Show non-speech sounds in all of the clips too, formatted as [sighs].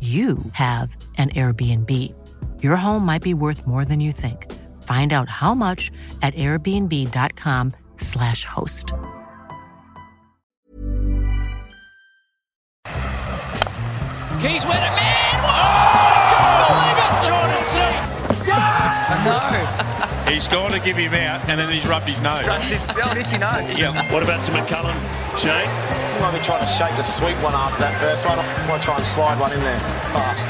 you have an Airbnb. Your home might be worth more than you think. Find out how much at airbnb.com/slash host. Keys with it, man! Oh, I can't believe it! Jordan C. I know. He's gone to give him out, and then he's rubbed his nose. That's his the old itchy nose. Yeah. What about to McCullum, Shane? I might be trying to shake the sweet one after that first one. I might try and slide one in there fast.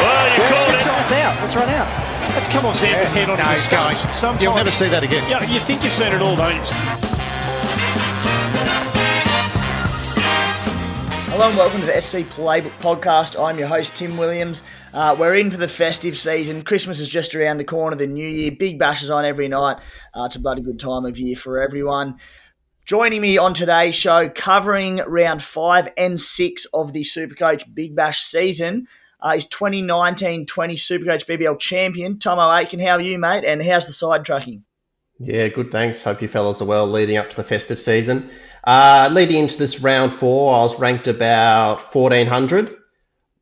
Well, you called it. It's out. Let's run out. Let's come on, Xander's head on No, his he's going. Sometimes, You'll never see that again. Yeah, you think you've seen it all, don't you? Hello and welcome to the SC Playbook Podcast. I'm your host, Tim Williams. Uh, we're in for the festive season. Christmas is just around the corner, the new year. Big bashes on every night. Uh, it's a bloody good time of year for everyone. Joining me on today's show, covering round five and six of the Supercoach Big Bash season, uh, is 2019 20 Supercoach BBL champion, Thommo Aitken. How are you, mate? And how's the side tracking? Yeah, good. Thanks. Hope you fellas are well leading up to the festive season. Uh, leading into this round four, I was ranked about 1400.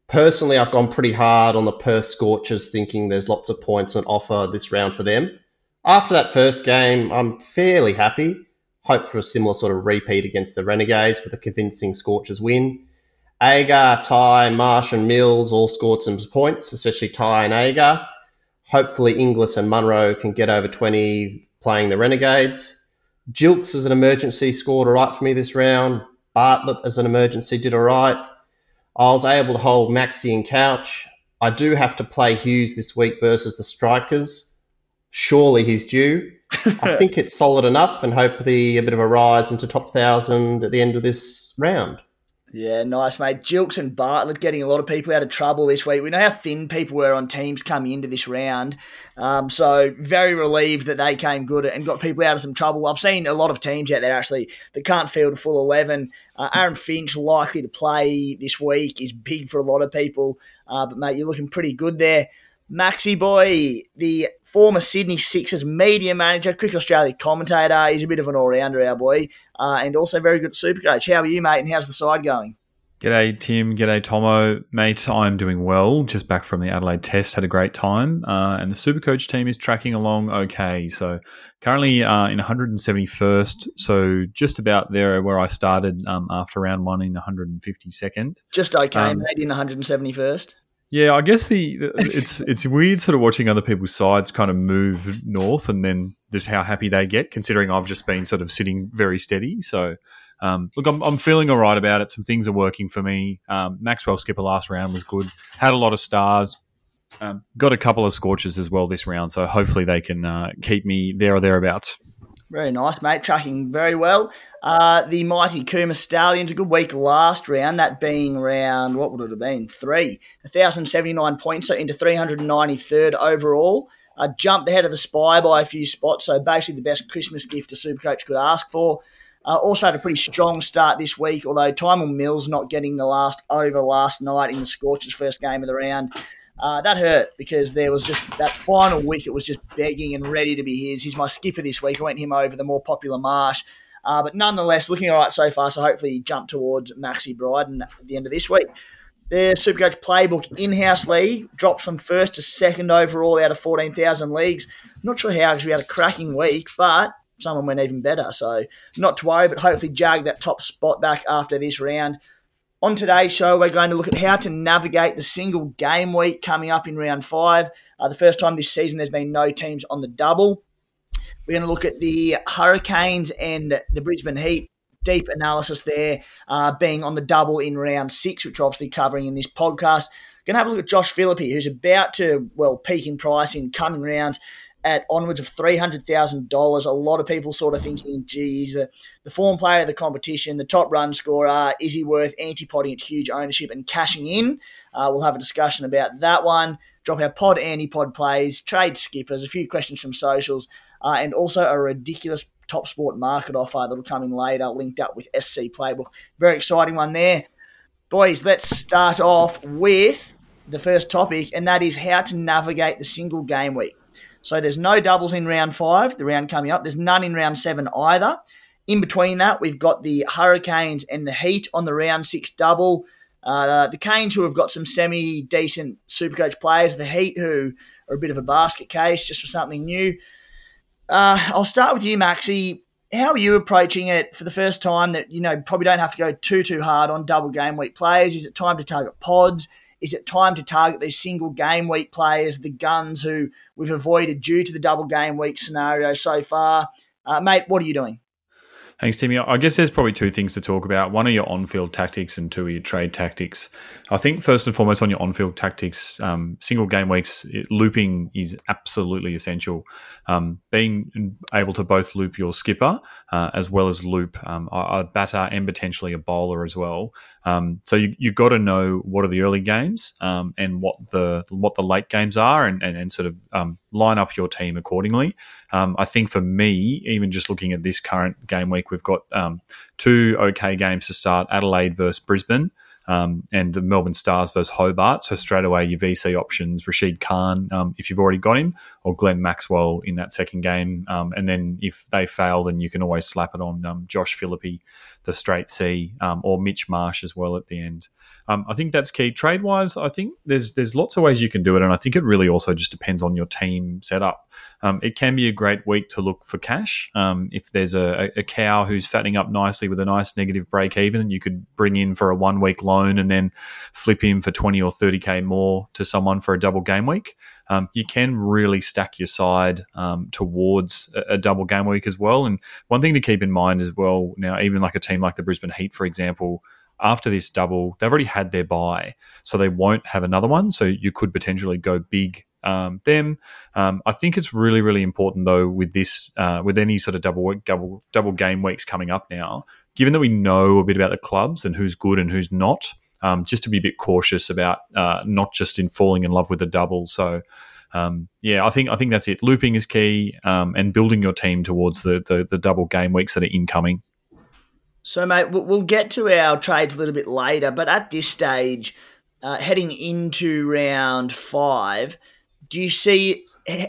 Personally, I've gone pretty hard on the Perth Scorchers, thinking there's lots of points on offer this round for them. After that first game, I'm fairly happy. Hope for a similar sort of repeat against the Renegades with a convincing Scorchers win. Agar, Tye, Marsh, and Mills all scored some points, especially Tye and Agar. Hopefully, Inglis and Munro can get over 20 playing the Renegades. Jilks as an emergency scored all right for me this round. Bartlett as an emergency did all right. I was able to hold Maxi and Couch. I do have to play Hughes this week versus the Strikers. Surely he's due. [laughs] I think it's solid enough and hopefully a bit of a rise into top thousand at the end of this round. Yeah, nice, mate. Jilks and Bartlett getting a lot of people out of trouble this week. We know how thin people were on teams coming into this round. Um, so, very relieved that they came good and got people out of some trouble. I've seen a lot of teams out there actually that can't field a full 11. Uh, Aaron Finch likely to play this week is big for a lot of people. Uh, but, mate, you're looking pretty good there. Maxi Boy, the former Sydney Sixers media manager, Cricket Australia commentator. He's a bit of an all rounder, our boy, uh, and also very good at Supercoach. How are you, mate, and how's the side going? G'day, Tim. G'day, Thommo. Mate, I'm doing well. Just back from the Adelaide test. Had a great time. Uh, and the Supercoach team is tracking along okay. So currently uh, in 171st. So just about there where I started um, after round one in 152nd. Just okay, Um, mate, in 171st. Yeah, I guess the the- [laughs] it's it's weird sort of watching other people's sides kind of move north and then just how happy they get, considering I've just been sort of sitting very steady. So, um, look, I'm, I'm feeling all right about it. Some things are working for me. Um, Maxwell skipper last round was good. Had a lot of stars. Um, got a couple of scorches as well this round, so hopefully they can uh, keep me there or thereabouts. Very nice, mate. Tracking very well. Uh, the mighty Kuma Stallions, a good week last round, that being round, what would it have been? Three. 1,079 points, so into 393rd overall. Uh, jumped ahead of the Spy by a few spots, so basically the best Christmas gift a Supercoach could ask for. Uh, also had a pretty strong start this week, although Tymal Mills not getting the last over last night in the Scorchers' first game of the round. Uh, that hurt because there was just that final wicket was just begging and ready to be his. He's my skipper this week. I went him over the more popular Marsh. Uh, but nonetheless, looking all right so far. So hopefully, jump towards Maxi Bryden at the end of this week. The Supercoach Playbook in-house league dropped from first to second overall out of 14,000 leagues. Not sure how because we had a cracking week, but someone went even better. So not to worry, but hopefully jag that top spot back after this round. On today's show, we're going to look at how to navigate the single game week coming up in round five. Uh, the first time this season there's been no teams on the double. We're going to look at the Hurricanes and the Brisbane Heat. Deep analysis there, uh, being on the double in round six, which we're obviously covering in this podcast. Going to have a look at Josh Philippe, who's about to, well, peak in price in coming rounds at onwards of $300,000. A lot of people sort of thinking, geez, uh, the form player of the competition, the top run scorer, is he worth antipodding at huge ownership and cashing in? Uh, we'll have a discussion about that one. Drop our pod antipod plays, trade skippers, a few questions from socials, uh, and also a ridiculous Topsport market offer that'll come in later, linked up with SC Playbook. Very exciting one there. Boys, let's start off with the first topic, and that is how to navigate the single game week. So there's no doubles in round five, the round coming up. There's none in round seven either. In between that, we've got the Hurricanes and the Heat on the round six double. Uh, the Canes, who have got some semi decent Supercoach players, the Heat, who are a bit of a basket case just for something new. Uh, I'll start with you, Maxi. How are you approaching it for the first time that, you know, probably don't have to go too, too hard on double game week players? Is it time to target pods? Is it time to target these single game week players, the guns who we've avoided due to the double game week scenario so far? Uh, mate, what are you doing? Thanks, Timmy. I guess there's probably two things to talk about. One are your on-field tactics, and two are your trade tactics. I think first and foremost on your on-field tactics, um, single game weeks it, looping is absolutely essential. Um, being able to both loop your skipper uh, as well as loop um, a, a, batter and potentially a bowler as well. Um, so you you got to know what are the early games um, and what the what the late games are, and and, and sort of um, line up your team accordingly. Um, I think for me, even just looking at this current game week, we've got um, two okay games to start: Adelaide versus Brisbane. Um, and the Melbourne Stars versus Hobart. So straight away, your VC options: Rashid Khan, um, if you've already got him, or Glenn Maxwell in that second game. Um, and then if they fail, then you can always slap it on um, Josh Philippe, the straight C, um, or Mitch Marsh as well at the end. Um, I think that's key. Trade wise, I think there's there's lots of ways you can do it, and I think it really also just depends on your team setup. Um, it can be a great week to look for cash. Um, if there's a, a, cow who's fattening up nicely with a nice negative break even, you could bring in for a one week loan and then flip him for 20 or 30k more to someone for a double game week. Um, you can really stack your side um, towards a, a, double game week as well. And one thing to keep in mind as well, now, even like a team like the Brisbane Heat, for example, after this double, they've already had their buy, so they won't have another one. So you could potentially go big um, them. Um, I think it's really, really important though with this, uh, with any sort of double double double game weeks coming up now. Given that we know a bit about the clubs and who's good and who's not, um, just to be a bit cautious about uh, not just in falling in love with a double. So. Um, yeah, I think I think that's it. Looping is key, um, and building your team towards the, the, the double game weeks that are incoming. So, mate, we'll get to our trades a little bit later, but at this stage, uh, heading into round five, do you see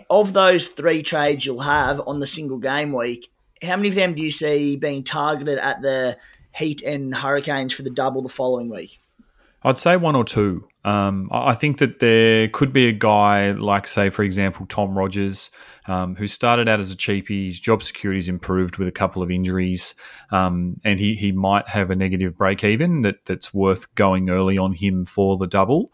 of those three trades you'll have on the single game week? How many of them do you see being targeted at the Heat and Hurricanes for the double the following week? I'd say one or two. Um, I think that there could be a guy like, say, for example, Tom Rogers, um, who started out as a cheapie. His job security's improved with a couple of injuries, um, and he, he might have a negative break even that, that's worth going early on him for the double.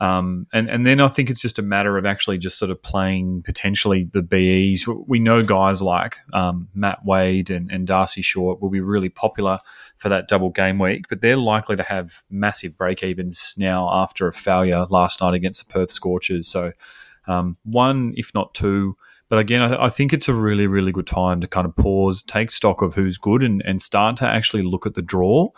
Um, and and then I think it's just a matter of actually just sort of playing potentially the BEs. We know guys like um, Matt Wade and, and Darcy Short will be really popular for that double game week, but they're likely to have massive break evens now after a failure last night against the Perth Scorchers. So um, one, if not two. But again, I, I, think it's a really, really good time to kind of pause, take stock of who's good, and, and start to actually look at the draw.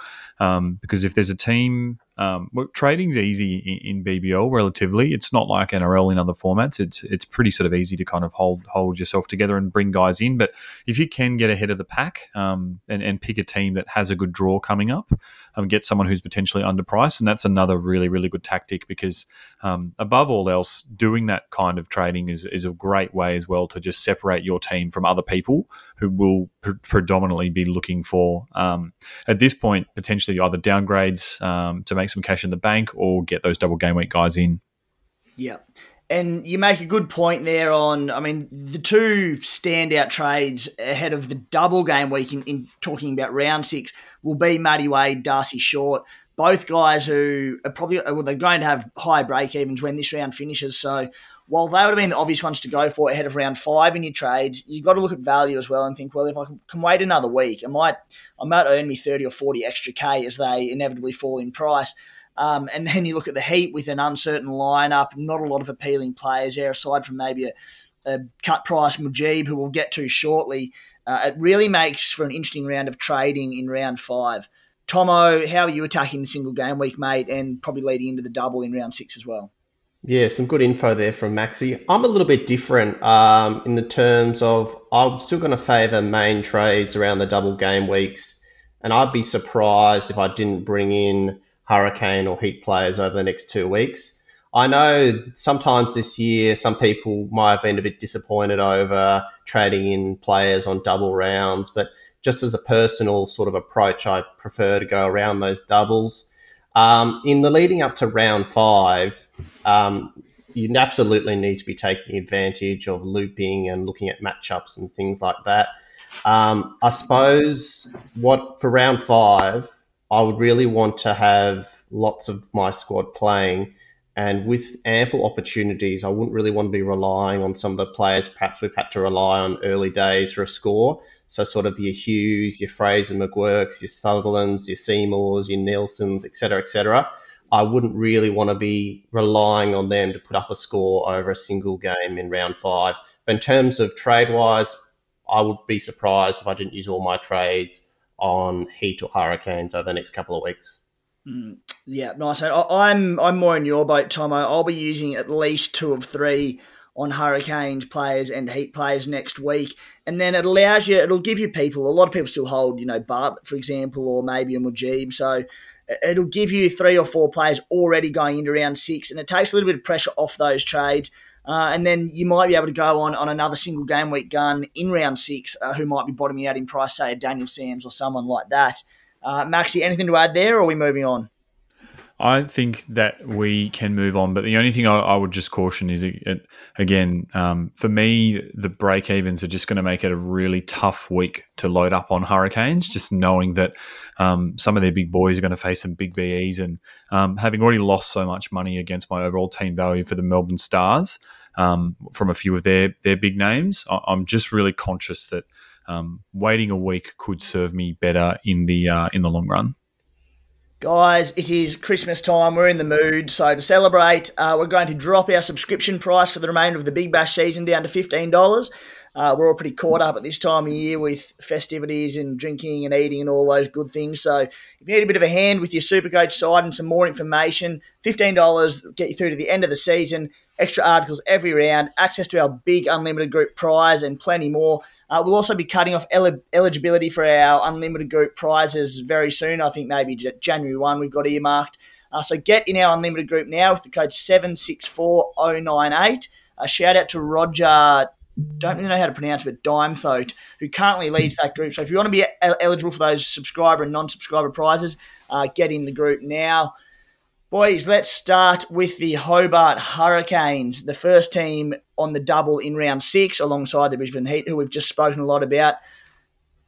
Um, because if there's a team um, well, trading's easy in, in, BBL relatively. It's not like NRL in other formats. It's it's pretty sort of easy to kind of hold hold yourself together and bring guys in. But if you can get ahead of the pack um, and, and pick a team that has a good draw coming up, um, get someone who's potentially underpriced, and that's another really really good tactic because um, above all else, doing that kind of trading is is a great way as well to just separate your team from other people who will pre- predominantly be looking for um, at this point potentially either downgrades um, to make make some cash in the bank or get those double game week guys in. Yeah. And you make a good point there on, I mean, the two standout trades ahead of the double game week in, in talking about round six will be Matty Wade, Darcy Short. Both guys who are probably, well, they're going to have high break evens when this round finishes. So while they would have been the obvious ones to go for ahead of round five in your trades, you've got to look at value as well and think, well, if I can wait another week, I might, I might earn me 30 or 40 extra K as they inevitably fall in price. Um, and then you look at the Heat with an uncertain lineup, not a lot of appealing players there, aside from maybe a, a cut price Mujeeb, who we'll get to shortly. Uh, it really makes for an interesting round of trading in round five. Thommo, how are you attacking the single game week, mate, and probably leading into the double in round six as well? Yeah, some good info there from Maxi. I'm a little bit different um, in the terms of I'm still going to favour main trades around the double game weeks, and I'd be surprised if I didn't bring in Hurricane or Heat players over the next two weeks. I know sometimes this year some people might have been a bit disappointed over trading in players on double rounds, but just as a personal sort of approach, I prefer to go around those doubles. Um, in the leading up to round five, um, you absolutely need to be taking advantage of looping and looking at matchups and things like that. Um, I suppose what for round five, I would really want to have lots of my squad playing. And with ample opportunities, I wouldn't really want to be relying on some of the players perhaps we've had to rely on early days for a score. So sort of your Hughes, your Fraser McGurks, your Sutherlands, your Seymours, your Nelsons, etc., etc. I wouldn't really want to be relying on them to put up a score over a single game in round five. But in terms of trade wise, I would be surprised if I didn't use all my trades on Heat or Hurricanes over the next couple of weeks. Mm, yeah, nice. I'm I'm more in your boat, Thommo. I'll be using at least two of three on Hurricanes players and Heat players next week, and then it allows you. It'll give you people. A lot of people still hold, you know, Bartlett, for example, or maybe a Mujeeb. So it'll give you three or four players already going into round six, and it takes a little bit of pressure off those trades. Uh, and then you might be able to go on, on another single game week gun in round six, uh, who might be bottoming out in price, say a Daniel Sams or someone like that. Uh, Maxi, anything to add there, or are we moving on? I don't think that we can move on, but the only thing I, I would just caution is, it, again, um, for me, the break evens are just going to make it a really tough week to load up on Hurricanes, just knowing that um, some of their big boys are going to face some big BEs. And um, having already lost so much money against my overall team value for the Melbourne Stars um, from a few of their, their big names, I, am just really conscious that um, waiting a week could serve me better in the uh, in the long run. Guys, it is Christmas time. We're in the mood. So, to celebrate, uh, we're going to drop our subscription price for the remainder of the Big Bash season down to $15. Uh, we're all pretty caught up at this time of year with festivities and drinking and eating and all those good things. So, if you need a bit of a hand with your Supercoach side and some more information, $15 get you through to the end of the season. Extra articles every round, access to our big unlimited group prize, and plenty more. Uh, we'll also be cutting off el- eligibility for our unlimited group prizes very soon. I think maybe January 1 we've got earmarked. Uh, so get in our unlimited group now with the code 764098. A shout out to Roger don't really know how to pronounce it, but Dimethot, who currently leads that group. So if you want to be eligible for those subscriber and non-subscriber prizes, uh, get in the group now. Boys, let's start with the Hobart Hurricanes, the first team on the double in round six, alongside the Brisbane Heat, who we've just spoken a lot about.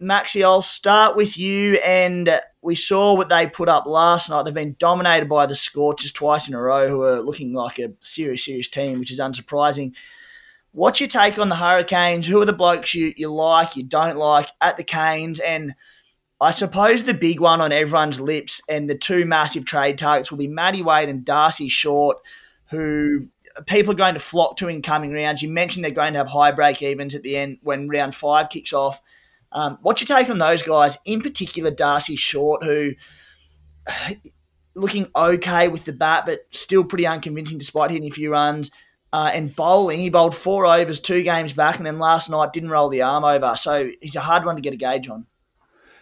Maxi, I'll start with you. And we saw what they put up last night. They've been dominated by the Scorchers twice in a row, who are looking like a serious, serious team, which is unsurprising. What's your take on the Hurricanes? Who are the blokes you, you like, you don't like at the Canes? And I suppose the big one on everyone's lips and the two massive trade targets will be Matty Wade and Darcy Short, who people are going to flock to in coming rounds. You mentioned they're going to have high break evens at the end when round five kicks off. Um, what's your take on those guys, in particular Darcy Short, who [sighs] looking okay with the bat, but still pretty unconvincing despite hitting a few runs. Uh, and bowling, he bowled four overs two games back, and then last night didn't roll the arm over. So he's a hard one to get a gauge on.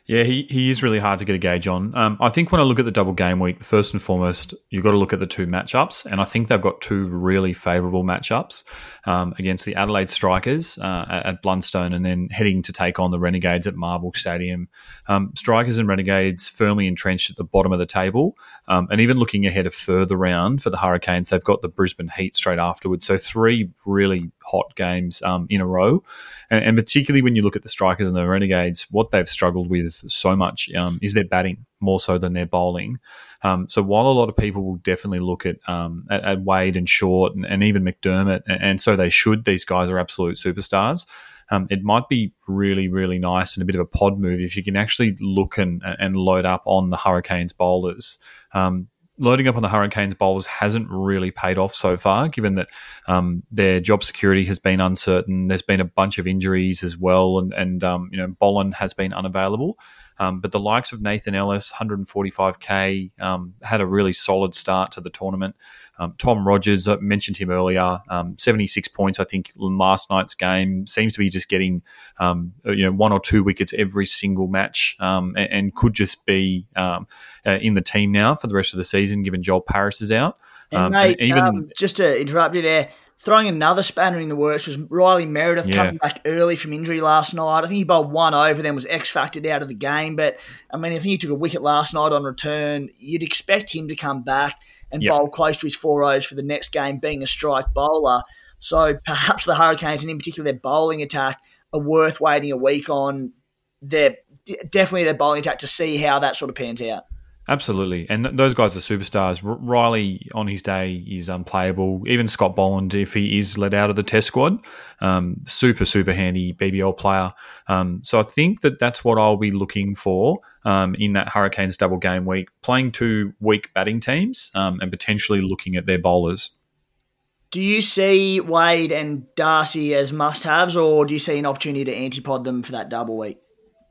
Yeah, he, he is really hard to get a gauge on. Um, I think when I look at the double game week, first and foremost, you've got to look at the two matchups, and I think they've got two really favourable matchups um, against the Adelaide Strikers uh, at, Blundstone, and then heading to take on the Renegades at Marvel Stadium. Um, Strikers and Renegades firmly entrenched at the bottom of the table, um, and even looking ahead a further round for the Hurricanes, they've got the Brisbane Heat straight afterwards. So three really hot games um, in a row, and, and particularly when you look at the Strikers and the Renegades, what they've struggled with so much um, is their batting more so than their bowling. Um, so while a lot of people will definitely look at um, at, at, Wade and Short and, and even McDermott, and, and, so they should. These guys are absolute superstars. Um, it might be really, really nice and a bit of a pod move if you can actually look and, and load up on the Hurricanes bowlers. Um, loading up on the Hurricanes bowlers hasn't really paid off so far, given that um, their job security has been uncertain. There's been a bunch of injuries as well, and, and um, you know Boland has been unavailable. Um, but the likes of Nathan Ellis, 145k, um, had a really solid start to the tournament. Um, Tom Rogers, I mentioned him earlier, um, 76 points, I think, in last night's game. Seems to be just getting, um, you know, one or two wickets every single match um, and, and, could just be uh, in the team now for the rest of the season, given Joel Paris is out. And mate, and even, just to interrupt you there, Throwing another spanner in the works was Riley Meredith yeah. coming back early from injury last night. I think he bowled one over, then was X factored out of the game. But I mean, I think he took a wicket last night on return. You'd expect him to come back and yep. bowl close to his four overs for the next game, being a strike bowler. So perhaps the Hurricanes, and in particular their bowling attack, are worth waiting a week on. Their definitely their bowling attack to see how that sort of pans out. Absolutely, and those guys are superstars. R- Riley on his day is unplayable. Even Scott Boland, if he is let out of the Test squad, um, super super handy BBL player. Um, so I think that that's what I'll be looking for um, in that Hurricanes double game week, playing two weak batting teams um, and potentially looking at their bowlers. Do you see Wade and Darcy as must-haves, or do you see an opportunity to antipod them for that double week?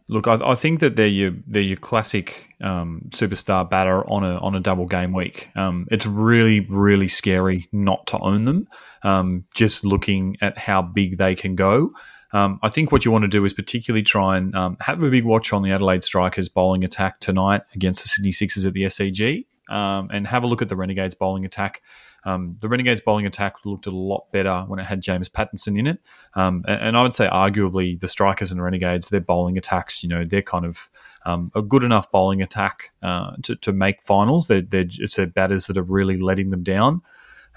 Look, I, I, think that they're your they're your classic um, superstar batter on a on a double game week. Um, it's really really scary not to own them. Um, just looking at how big they can go. Um, I think what you want to do is particularly try and um, have a big watch on the Adelaide Strikers bowling attack tonight against the Sydney Sixers at the SCG, um, and have a look at the Renegades bowling attack. Um, the Renegades bowling attack looked a lot better when it had James Pattinson in it. Um, and, and, I would say, arguably, the Strikers and Renegades, their bowling attacks, you know, they're kind of um, a good enough bowling attack uh, to, to make finals. They're, they're, it's their batters that are really letting them down.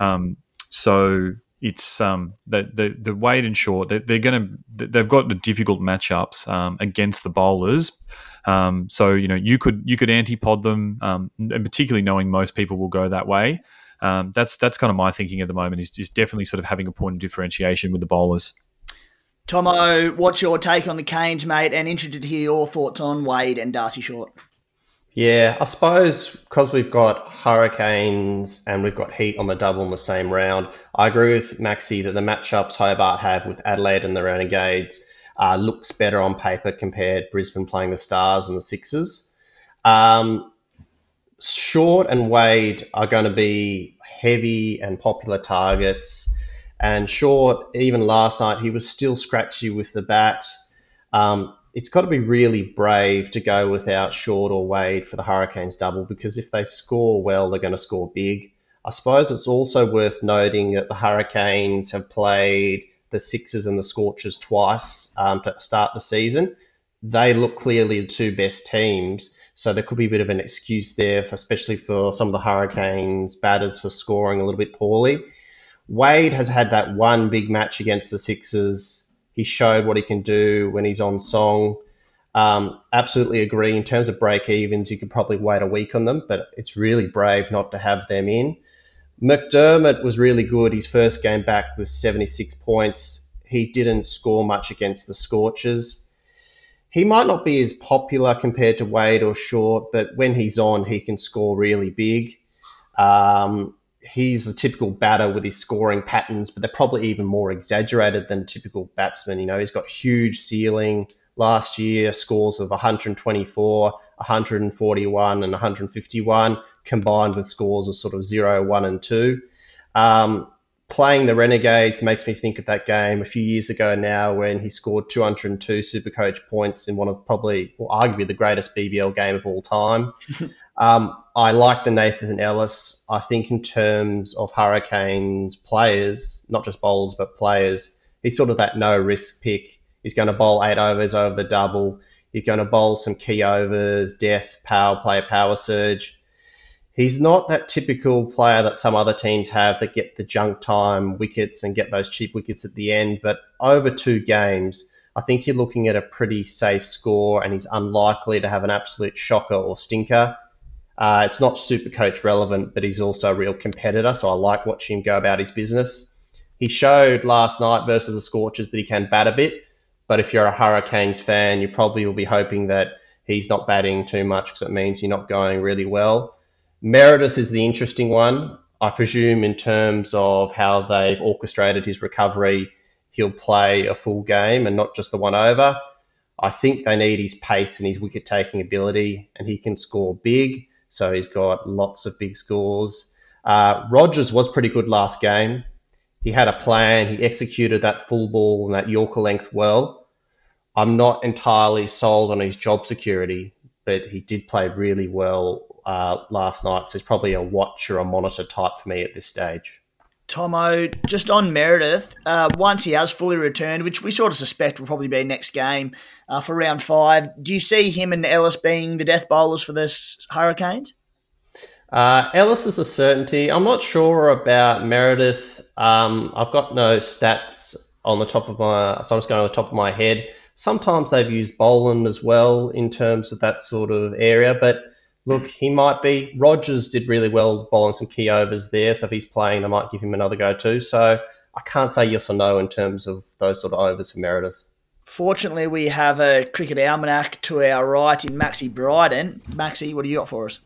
Um, so it's um, the, the, the Wade they're, they're going to, they've got the difficult matchups um, against the bowlers. Um, so you know you could you could antipod them, um, and particularly knowing most people will go that way um, that's that's kind of my thinking at the moment. Is, is definitely sort of having a point of differentiation with the bowlers. Thommo, what's your take on the Canes, mate? And interested to hear your thoughts on Wade and Darcy Short. Yeah, I suppose because we've got Hurricanes and we've got Heat on the double in the same round, I agree with Maxi that the matchups Hobart have with Adelaide and the Renegades uh, looks better on paper compared Brisbane playing the Stars and the Sixers. Um, Short and Wade are going to be heavy and popular targets. And Short, even last night, he was still scratchy with the bat. Um, it's got to be really brave to go without Short or Wade for the Hurricanes double because if they score well, they're going to score big. I suppose it's also worth noting that the Hurricanes have played the Sixers and the Scorchers twice um, to start the season. They look clearly the two best teams. So there could be a bit of an excuse there, for, especially for some of the Hurricanes batters for scoring a little bit poorly. Wade has had that one big match against the Sixers. He showed what he can do when he's on song. Um, absolutely agree. In terms of break evens, you could probably wait a week on them, but it's really brave not to have them in. McDermott was really good. His first game back was 76 points. He didn't score much against the Scorchers he might not be as popular compared to Wade or Short, but when he's on, he can score really big. Um, he's a typical batter with his scoring patterns, but they're probably even more exaggerated than typical batsman. You know, he's got huge ceiling. Last year, scores of 124, 141, and 151, combined with scores of sort of 0, 1, and 2. Um, playing the Renegades makes me think of that game a few years ago now when he scored 202 Supercoach points in one of probably, well, arguably the greatest BBL game of all time. [laughs] um, I like the Nathan Ellis. I think in terms of Hurricanes players, not just bowlers but players, he's sort of that no risk pick. He's going to bowl eight overs over the double. He's going to bowl some key overs, death, power play, power surge he's not that typical player that some other teams have that get the junk time wickets and get those cheap wickets at the end. But over two games, I think you're looking at a pretty safe score, and he's unlikely to have an absolute shocker or stinker. Uh, it's not super coach relevant, but he's also a real competitor, so I like watching him go about his business. He showed last night versus the Scorchers that he can bat a bit, but if you're a Hurricanes fan, you probably will be hoping that he's not batting too much because it means you're not going really well. Meredith is the interesting one. I presume, in terms of how they've orchestrated his recovery, he'll play a full game and not just the one over. I think they need his pace and his wicket taking ability, and he can score big. So he's got lots of big scores. Uh, Rogers was pretty good last game. He had a plan. He executed that full ball and that Yorker length well. I'm not entirely sold on his job security, but he did play really well uh, last night. So he's probably a watch or a monitor type for me at this stage. Thommo, just on Meredith, uh, once he has fully returned, which we sort of suspect will probably be next game uh, for round five, do you see him and Ellis being the death bowlers for this Hurricanes? Uh, Ellis is a certainty. I'm not sure about Meredith. Um, I've got no stats on the top of my, so I'm just going on the top of my head. Sometimes they've used Boland as well in terms of that sort of area, but look, he might be. Rogers did really well bowling some key overs there, so if he's playing, I might give him another go too. So I can't say yes or no in terms of those sort of overs for Meredith. Fortunately, we have a cricket almanac to our right in Maxi Bryden. Maxi, what do you got for us?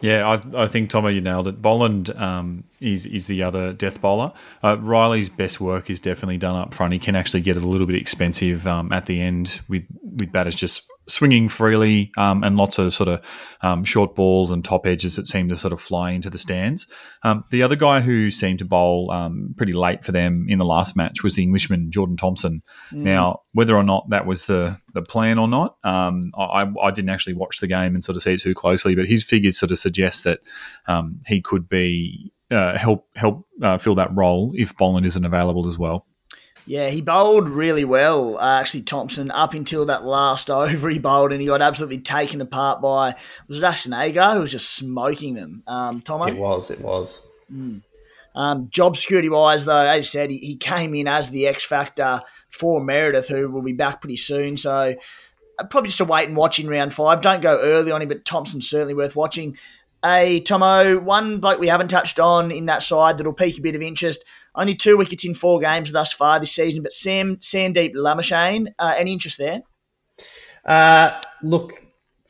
Yeah, I, I think Thommo, you nailed it. Boland um, is is the other death bowler. Uh, Riley's best work is definitely done up front. He can actually get a little bit expensive um, at the end with with batters just swinging freely um, and lots of sort of um, short balls and top edges that seem to sort of fly into the stands. Um, the other guy who seemed to bowl um, pretty late for them in the last match was the Englishman Jordan Thompson. Mm. Now, whether or not that was the the plan or not, um, I, I, didn't actually watch the game and sort of see it too closely, but his figures sort of suggest that um, he could be uh, help help uh, fill that role if Boland isn't available as well. Yeah, he bowled really well, uh, actually, Thompson, up until that last [laughs] over he bowled and he got absolutely taken apart by, was it Ashton Agar who was just smoking them? Um, Thommo? It was, it was. Mm. Um, job security wise, though, as you said, he, he, came in as the X factor for Meredith, who will be back pretty soon. So uh, probably just a wait and watch in round five. Don't go early on him, but Thompson's certainly worth watching. A Thommo, one bloke we haven't touched on in that side that'll pique a bit of interest. Only two wickets in four games thus far this season, but Sam Sandeep Lamichhane, uh, any interest there? Uh, look,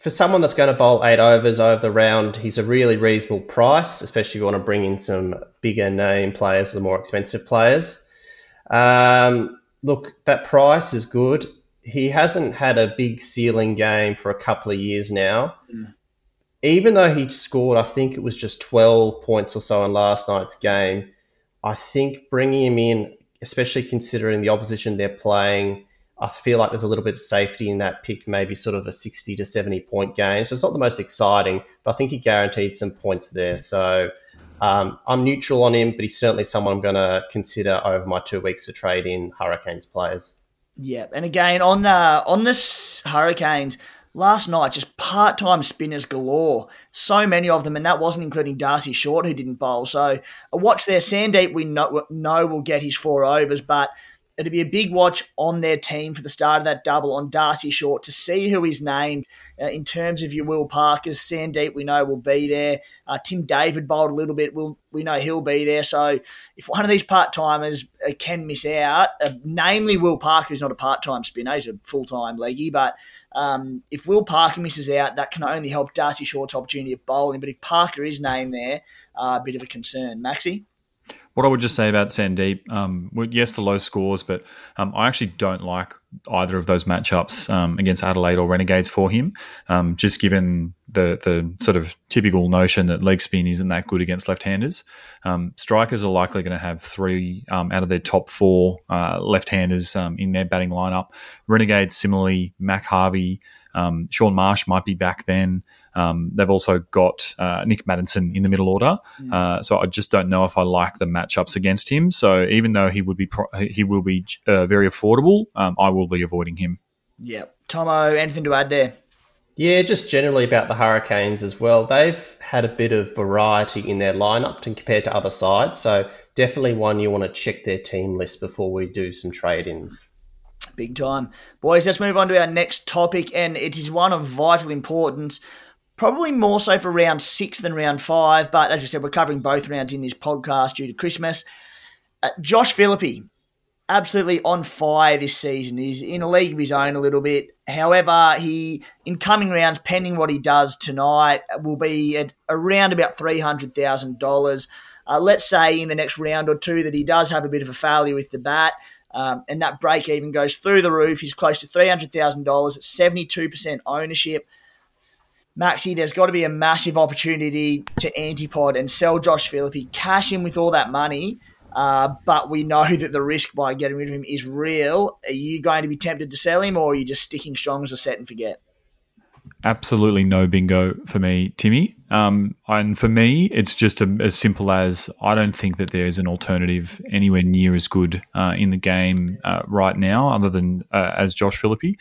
for someone that's going to bowl eight overs over the round, he's a really reasonable price, especially if you want to bring in some bigger name players, the more expensive players. Um, look, that price is good. He hasn't had a big ceiling game for a couple of years now. Mm. Even though he scored, I think it was just 12 points or so in last night's game, I think bringing him in, especially considering the opposition they're playing, I feel like there's a little bit of safety in that pick, maybe sort of a 60 to 70 point game. So it's not the most exciting, but I think he guaranteed some points there. So um, I'm neutral on him, but he's certainly someone I'm going to consider over my two weeks to trade in Hurricanes players. Yeah, and again on uh, on this Hurricanes, last night, just part time spinners galore. So many of them, and that wasn't including Darcy Short, who didn't bowl. So a watch there. Sandeep, we know, know will get his four overs, but it'll be a big watch on their team for the start of that double on Darcy Short to see who is named uh, in terms of your Will Parkers. Sandeep, we know will be there. Uh, Tim David bowled a little bit. We'll, we know he'll be there. So if one of these part timers uh, can miss out, uh, namely Will Parker, who's not a part time spinner, he's a full time leggy, but um, if Will Parker misses out, that can only help Darcy Short's opportunity of bowling. But if Parker is named there, uh, a bit of a concern. Maxi? What I would just say about Sandeep, um, yes, the low scores, but um, I actually don't like either of those matchups um, against Adelaide or Renegades for him. Um, just given the the sort of typical notion that leg spin isn't that good against left-handers. Um, strikers are likely going to have three um, out of their top four uh, left-handers um, in their batting lineup. Renegades similarly, Mac Harvey. Um, Shaun Marsh might be back then. Um, they've also got uh, Nic Maddinson in the middle order, mm. uh, so I just don't know if I like the matchups against him. So even though he would be pro- he will be uh, very affordable, um, I will be avoiding him. Yeah, Thommo, anything to add there? Yeah, just generally about the Hurricanes as well. They've had a bit of variety in their lineup compared to other sides, so definitely one you want to check their team list before we do some trade-ins. Big time. Boys, let's move on to our next topic, and it is one of vital importance. Probably more so for round six than round five, but as we said, we're covering both rounds in this podcast due to Christmas. Uh, Josh Philippe, absolutely on fire this season. He's in a league of his own a little bit. However, he in coming rounds, pending what he does tonight, will be at around about three hundred thousand uh, dollars. Let's say in the next round or two that he does have a bit of a failure with the bat. Um, and that break even goes through the roof. He's close to $300,000 at 72% ownership. Maxi, there's got to be a massive opportunity to antipod and sell Josh Philippe, cash in with all that money. Uh, but we know that the risk by getting rid of him is real. Are you going to be tempted to sell him, or are you just sticking strong as a set and forget? absolutely no bingo for me, Timmy. Um, and for me, it's just a, as simple as I don't think that there's an alternative anywhere near as good uh, in the game uh, right now, other than uh, as Josh Philippe.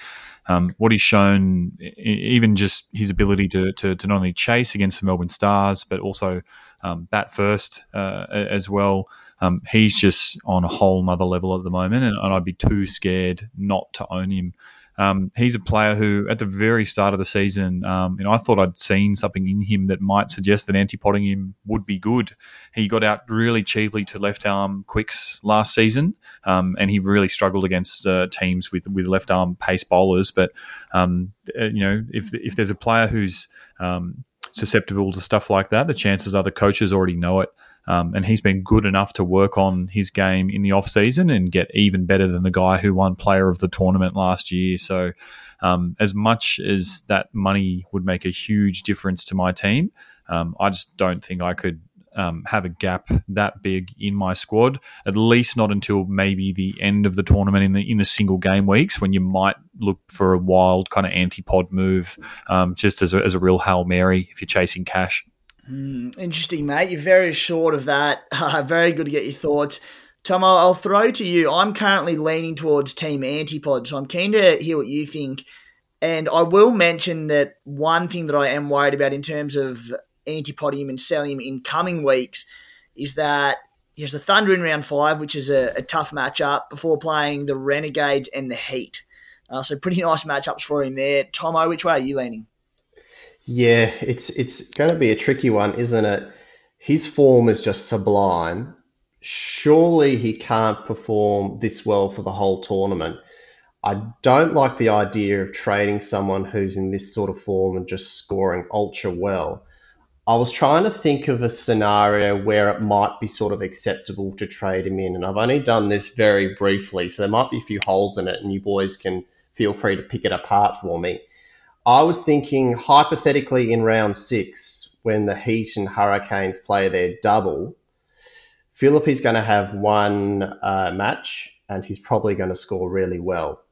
Um, what he's shown, even just his ability to, to, to, not only chase against the Melbourne Stars, but also um, bat first uh, as well. Um, he's just on a whole other level at the moment, and, and I'd be too scared not to own him. Um, he's a player who, at the very start of the season, um, you know, I thought I'd seen something in him that might suggest that anti-potting him would be good. He got out really cheaply to left arm quicks last season, um, and he really struggled against uh, teams with with left arm pace bowlers. But um, uh, you know, if if there's a player who's um, susceptible to stuff like that, the chances are the coaches already know it. Um, and he's been good enough to work on his game in the off season and get even better than the guy who won Player of the Tournament last year. So, um, as much as that money would make a huge difference to my team, um, I just don't think I could um, have a gap that big in my squad. At least not until maybe the end of the tournament in the in the single game weeks when you might look for a wild kind of anti-pod move, um, just as a, as a real hail mary if you're chasing cash. Mm, interesting, mate. You're very short of that. [laughs] Uh, very good to get your thoughts. Thommo, I'll throw to you. I'm currently leaning towards Team Antipod, so I'm keen to hear what you think. And I will mention that one thing that I am worried about in terms of antipodium and selling in coming weeks is that he has the Thunder in round five, which is a, a tough matchup, before playing the Renegades and the Heat. Uh, so pretty [laughs] nice matchups for him there. Thommo, which way are you leaning? Yeah, it's it's going to be a tricky one, isn't it? His form is just sublime. Surely he can't perform this well for the whole tournament. I don't like the idea of trading someone who's in this sort of form and just scoring ultra well. I was trying to think of a scenario where it might be sort of acceptable to trade him in, and I've only done this very briefly, so there might be a few holes in it, and you boys can feel free to pick it apart for me. I was thinking hypothetically in round six, when the Heat and Hurricanes play their double, Philippe's going to have one uh, match and he's probably going to score really well.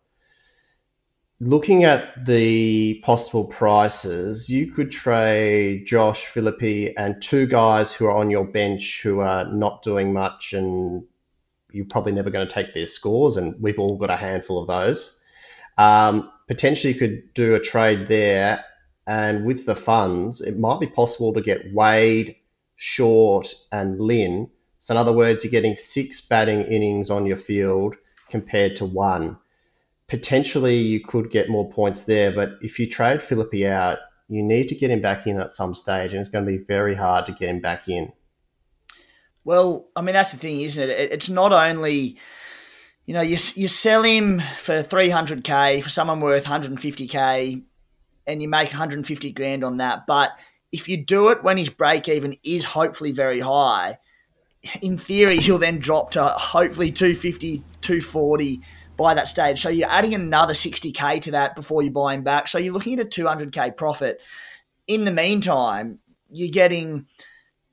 Looking at the possible prices, you could trade Josh Philippe and two guys who are on your bench who are not doing much and you're probably never going to take their scores, and we've all got a handful of those. Um, potentially could do a trade there. And with the funds, it might be possible to get Wade, Short, and Lynn. So, in other words, you're getting six batting innings on your field compared to one. Potentially, you could get more points there, but if you trade Philippe out, you need to get him back in at some stage, and it's going to be very hard to get him back in. Well, I mean, that's the thing, isn't it? It's not only you know, you, you sell him for 300k for someone worth 150k and you make 150 grand on that. But if you do it when his break even is hopefully very high, in theory, he'll then drop to hopefully 250, 240 by that stage. So you're adding another 60k to that before you buy him back. So you're looking at a 200k profit. In the meantime, you're getting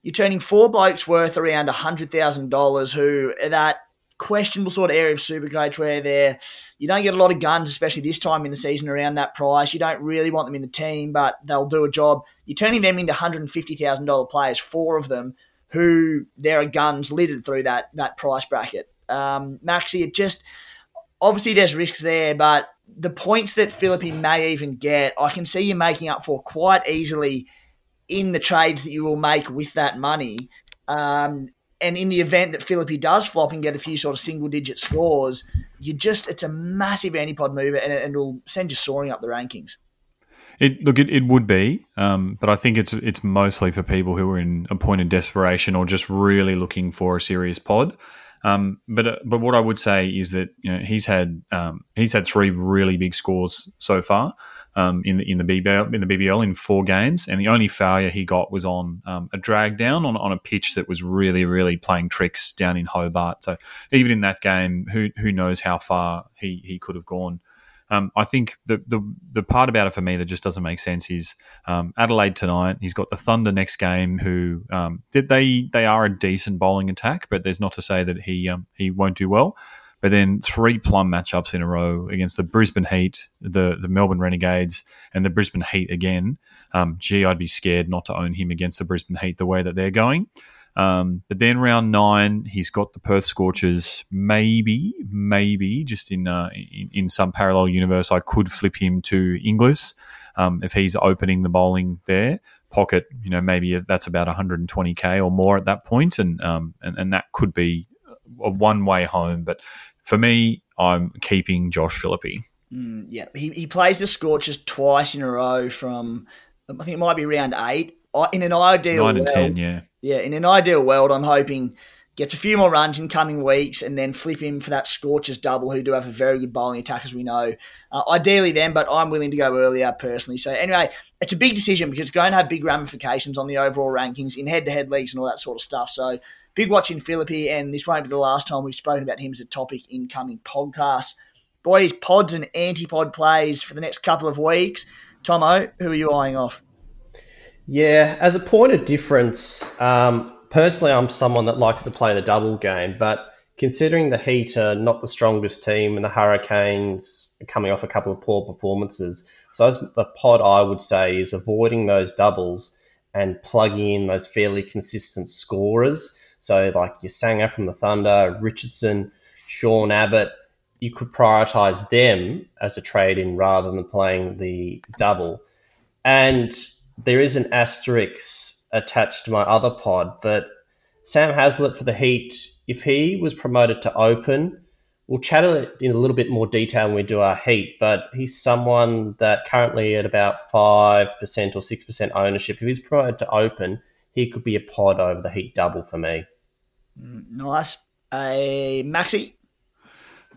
you're turning four blokes worth around hundred thousand dollars who that questionable sort of area of Supercoach where they're you don't get a lot of guns, especially this time in the season around that price. You don't really want them in the team, but they'll do a job. You're turning them into hundred and fifty thousand dollar players, four of them who there are guns littered through that that price bracket. Um, Maxi, it just obviously there's risks there, but the points that Philippe may even get, I can see you making up for quite easily in the trades that you will make with that money. Um, and in the event that Philippe does flop and get a few sort of single digit scores, you just it's a massive antipod move and, and it'll send you soaring up the rankings. It, look, it, it would be, um, but I think it's it's mostly for people who are in a point of desperation or just really looking for a serious pod. Um, but uh, but what I would say is that you know he's had um, he's had three really big scores so far um, in the in the BBL in the BBL in four games, and the only failure he got was on um, a drag down on, on a pitch that was really really playing tricks down in Hobart. So even in that game, who who knows how far he he could have gone. Um, I think the, the the part about it for me that just doesn't make sense is um, Adelaide tonight. He's got the Thunder next game, who um, they they are a decent bowling attack, but there's not to say that he um, he won't do well. But then three plum matchups in a row against the Brisbane Heat, the the Melbourne Renegades, and the Brisbane Heat again. Um, gee, I'd be scared not to own him against the Brisbane Heat the way that they're going. Um, but then round nine, he's got the Perth Scorchers. Maybe, maybe just in, uh, in, in some parallel universe, I could flip him to Inglis um, if he's opening the bowling there. Pocket, you know, maybe that's about 120k or more at that point, and um, and, and that could be a one way home. But for me, I'm keeping Josh Philippe. Mm, yeah, he, he plays the Scorchers twice in a row from, I think it might be round eight. In an ideal nine and world, ten, yeah, yeah. In an ideal world, I'm hoping gets a few more runs in coming weeks, and then flip him for that Scorchers double, who do have a very good bowling attack, as we know. Uh, ideally, then, but I'm willing to go earlier personally. So anyway, it's a big decision because it's going to have big ramifications on the overall rankings in head-to-head leagues and all that sort of stuff. So big watch in Philippe, and this won't be the last time we've spoken about him as a topic in coming podcasts. Boys, pods and antipod plays for the next couple of weeks. Thommo, who are you eyeing off? Yeah, as a point of difference, um, personally, I'm someone that likes to play the double game, but considering the Heat are not the strongest team and the Hurricanes are coming off a couple of poor performances, so as the pod I would say is avoiding those doubles and plugging in those fairly consistent scorers so, like your Sangha from the Thunder, Richardson, Sean Abbott, you could prioritize them as a trade in rather than playing the double. And there is an asterisk attached to my other pod, but Sam Heazlett for the Heat, if he was promoted to open, we'll chat it in a little bit more detail when we do our Heat, but he's someone that currently at about 5% or 6% ownership, if he's promoted to open, he could be a pod over the Heat double for me. Nice. A Maxi.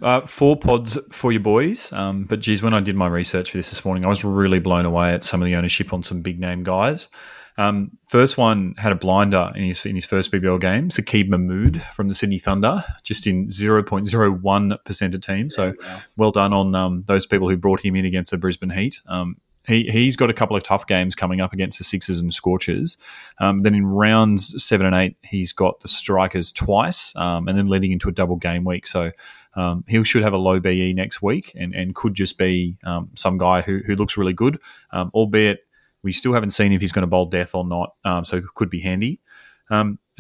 Uh, four pods for your boys. Um, but geez, when I did my research for this this morning, I was really blown away at some of the ownership on some big name guys. Um, first one had a blinder in his in his first BBL game. Saqib Mahmood from the Sydney Thunder, just in zero point zero one percent of team. So well done on um, those people who brought him in against the Brisbane Heat. Um, he he's got a couple of tough games coming up against the Sixers and Scorchers. Um, then in rounds seven and eight, he's got the Strikers twice, um, and then leading into a double game week. So um, he should have a low BE next week, and, and could just be um, some guy who who looks really good, um, albeit we still haven't seen if he's going to bowl death or not. Um, so could be handy.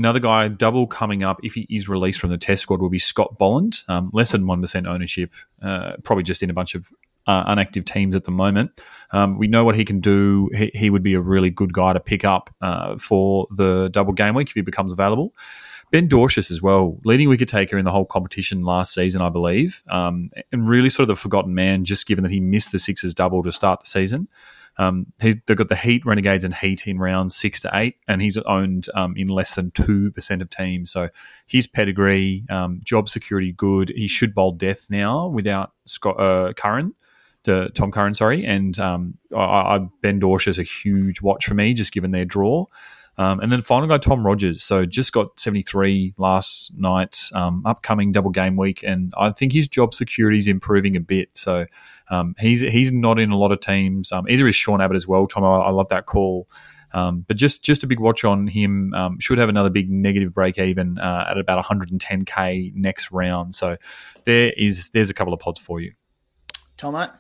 Another guy, double coming up if he is released from the test squad, will be Scott Boland. Um, less than 1% ownership, uh, probably just in a bunch of uh, unactive teams at the moment. Um, we know what he can do. He, he, would be a really good guy to pick up uh, for the double game week if he becomes available. Ben Dwarshuis as well, leading wicket taker in the whole competition last season, I believe, um, and really sort of the forgotten man, just given that he missed the Sixers double to start the season. Um, he, they've got the Heat, Renegades, and Heat in rounds six to eight, and he's owned um, in less than 2% of teams. So his pedigree, um, job security good. He should bowl death now without Scott uh, Curran to Tom Curran, sorry, and um, I, I, Ben Dwarshuis is a huge watch for me, just given their draw. Um, and then final guy, Tom Rogers. So just got 73 last night, um, upcoming double game week. And I think his job security is improving a bit. So um, he's he's not in a lot of teams. Um, either is Sean Abbott as well. Tom, I, I love that call. Um, but just just a big watch on him. Um, should have another big negative break even uh, at about 110k next round. So there is there's a couple of pods for you. Thommo?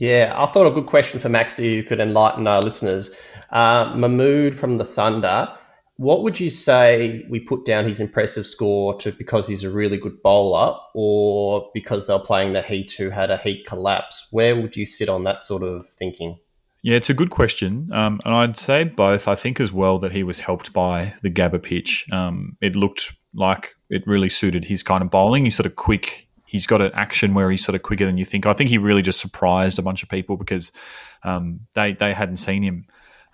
Yeah, I thought a good question for Maxi who could enlighten our listeners. Uh, Mahmood from the Thunder, what would you say we put down his impressive score to because he's a really good bowler or because they're playing the Heat who had a Heat collapse? Where would you sit on that sort of thinking? Yeah, it's a good question. Um, and I'd say both. I think as well that he was helped by the Gabba pitch. Um, it looked like it really suited his kind of bowling. He's sort of quick. He's got an action where he's sort of quicker than you think. I think he really just surprised a bunch of people because um, they they hadn't seen him.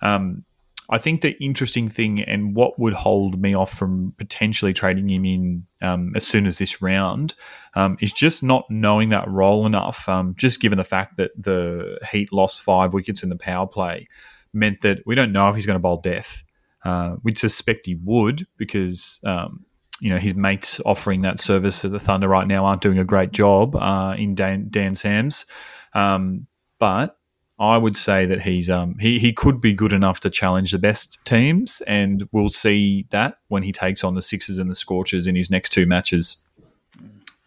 Um, I think the interesting thing and what would hold me off from potentially trading him in um, as soon as this round um, is just not knowing that role enough. Um, just given the fact that the Heat lost five wickets in the power play, meant that we don't know if he's going to bowl death. Uh, we'd suspect he would because um, you know his mates offering that service at the Thunder right now aren't doing a great job uh, in Dan, Dan Sams, um, but I would say that he's um, he he could be good enough to challenge the best teams, and we'll see that when he takes on the Sixers and the Scorchers in his next two matches.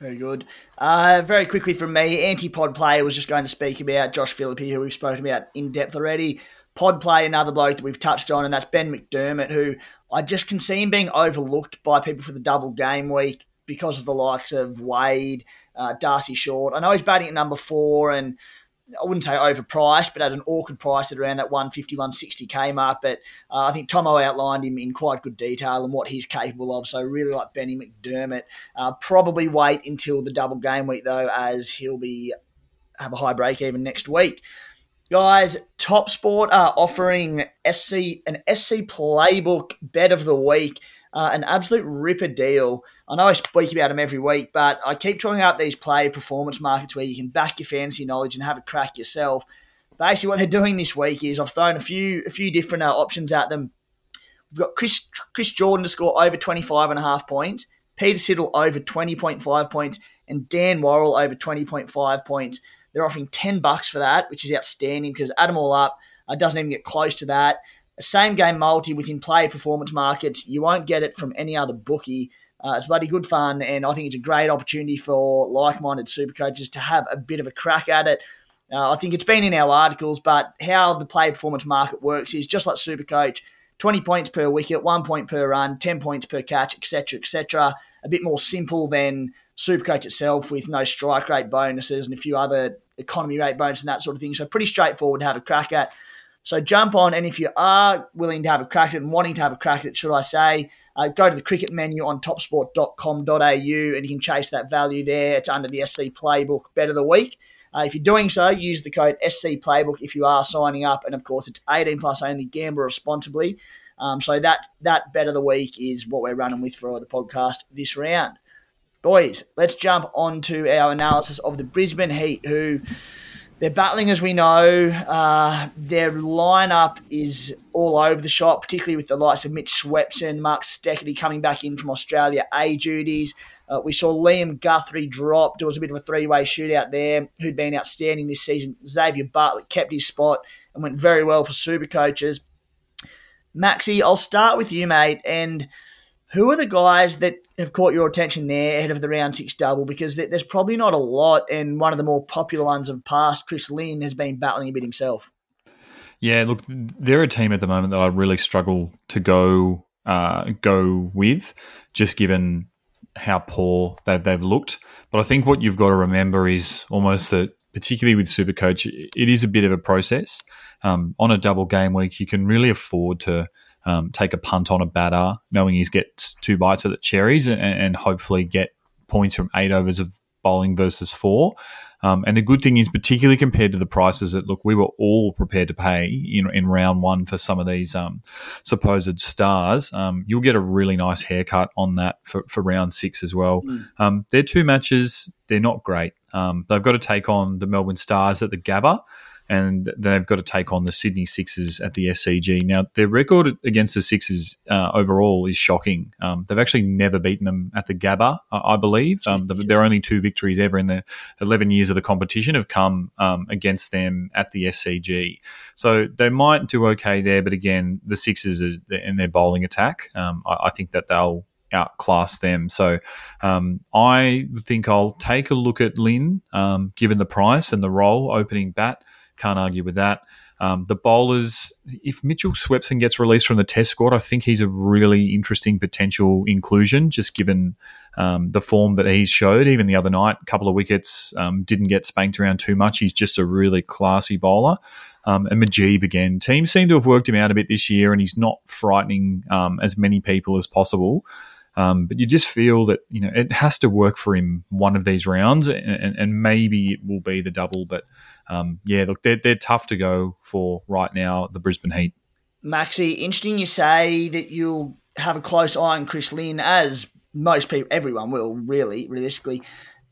Very good. Uh, very quickly from me, anti-pod player was just going to speak about Josh Philippe, who we've spoken about in depth already. Pod play, another bloke that we've touched on, and that's Ben McDermott, who I just can see him being overlooked by people for the double game week because of the likes of Wade, uh, Darcy Short. I know he's batting at number four, and I wouldn't say overpriced, but at an awkward price at around that 150, 160k mark. But uh, I think Thommo outlined him in quite good detail and what he's capable of. So really like Benny McDermott. Uh, probably wait until the double game week though, as he'll be have a high break even next week. Guys, Topsport are offering SC an SC playbook bet of the week uh, an absolute ripper deal. I know I speak about them every week, but I keep trying out these play performance markets where you can back your fantasy knowledge and have a crack yourself. Basically, what they're doing this week is I've thrown a few a few different uh, options at them. We've got Chris Chris Jordan to score over 25 and a half points, Peter Siddle over 20.5 points, and Dan Worrall over 20.5 points. They're offering 10 bucks for that, which is outstanding because add them all up, uh, doesn't even get close to that a same game multi within play performance markets. You won't get it from any other bookie. Uh, it's bloody good fun, and I think it's a great opportunity for like minded super coaches to have a bit of a crack at it. Uh, I think it's been in our articles, but how the play performance market works is just like super coach 20 points per wicket, one point per run, 10 points per catch, etc., etc. A bit more simple than Supercoach itself with no strike rate bonuses and a few other economy rate bonuses and that sort of thing. So pretty straightforward to have a crack at. So jump on, and if you are willing to have a crack at it and wanting to have a crack at it, should I say, uh, go to the cricket menu on topsport.com.au and you can chase that value there. It's under the SC Playbook Bet of the Week. Uh, if you're doing so, use the code SC Playbook if you are signing up, and of course, it's 18 plus only. Gamble responsibly. Um, so that that bet of the week is what we're running with for the podcast this round. Boys, let's jump on to our analysis of the Brisbane Heat, who they're battling, as we know. Uh, their lineup is all over the shop, particularly with the likes of Mitch Swepson, Mark Steketee coming back in from Australia A duties. Uh, we saw Liam Guthrie drop. There was a bit of a three-way shootout there. Who'd been outstanding this season? Xavier Bartlett kept his spot and went very well for super coaches. Maxi, I'll start with you, mate, and who are the guys that have caught your attention there ahead of the round six double? Because there's probably not a lot, and one of the more popular ones of past, Chris Lynn, has been battling a bit himself. Yeah, look, they're a team at the moment that I really struggle to go uh, go with, just given how poor they've they've looked. But I think what you've got to remember is almost that, particularly with Supercoach, it is a bit of a process. Um, on a double game week, you can really afford to um, take a punt on a batter, knowing he gets two bites of the cherries, and, and, hopefully get points from eight overs of bowling versus four. Um, and the good thing is, particularly compared to the prices that look, we were all prepared to pay in, in round one for some of these um, supposed stars. Um, you'll get a really nice haircut on that for, for round six as well. Mm. their two matches, they're not great. Um, they've got to take on the Melbourne Stars at the Gabba and they've got to take on the Sydney Sixers at the SCG. Now, their record against the Sixers uh, overall is shocking. Um, they've actually never beaten them at the Gabba, I, I believe. Um, the, their only two victories ever in the 11 years of the competition have come um, against them at the SCG. So they might do okay there, but again, the Sixers are, and their bowling attack, um, I, I think that they'll outclass them. So um, I think I'll take a look at Lynn, um, given the price and the role opening bat. Can't argue with that. Um, the bowlers, if Mitchell Swepson gets released from the Test squad, I think he's a really interesting potential inclusion, just given um, the form that he's showed. Even the other night, a couple of wickets, um, didn't get spanked around too much. He's just a really classy bowler. Um, and Mujeeb again, teams seem to have worked him out a bit this year, and he's not frightening um, as many people as possible. Um, but you just feel that you know it has to work for him one of these rounds, and, and maybe it will be the double. But um, yeah, look, they're, they're tough to go for right now, the Brisbane Heat. Maxi, interesting you say that you'll have a close eye on Chris Lynn, as most people, everyone will, really, realistically.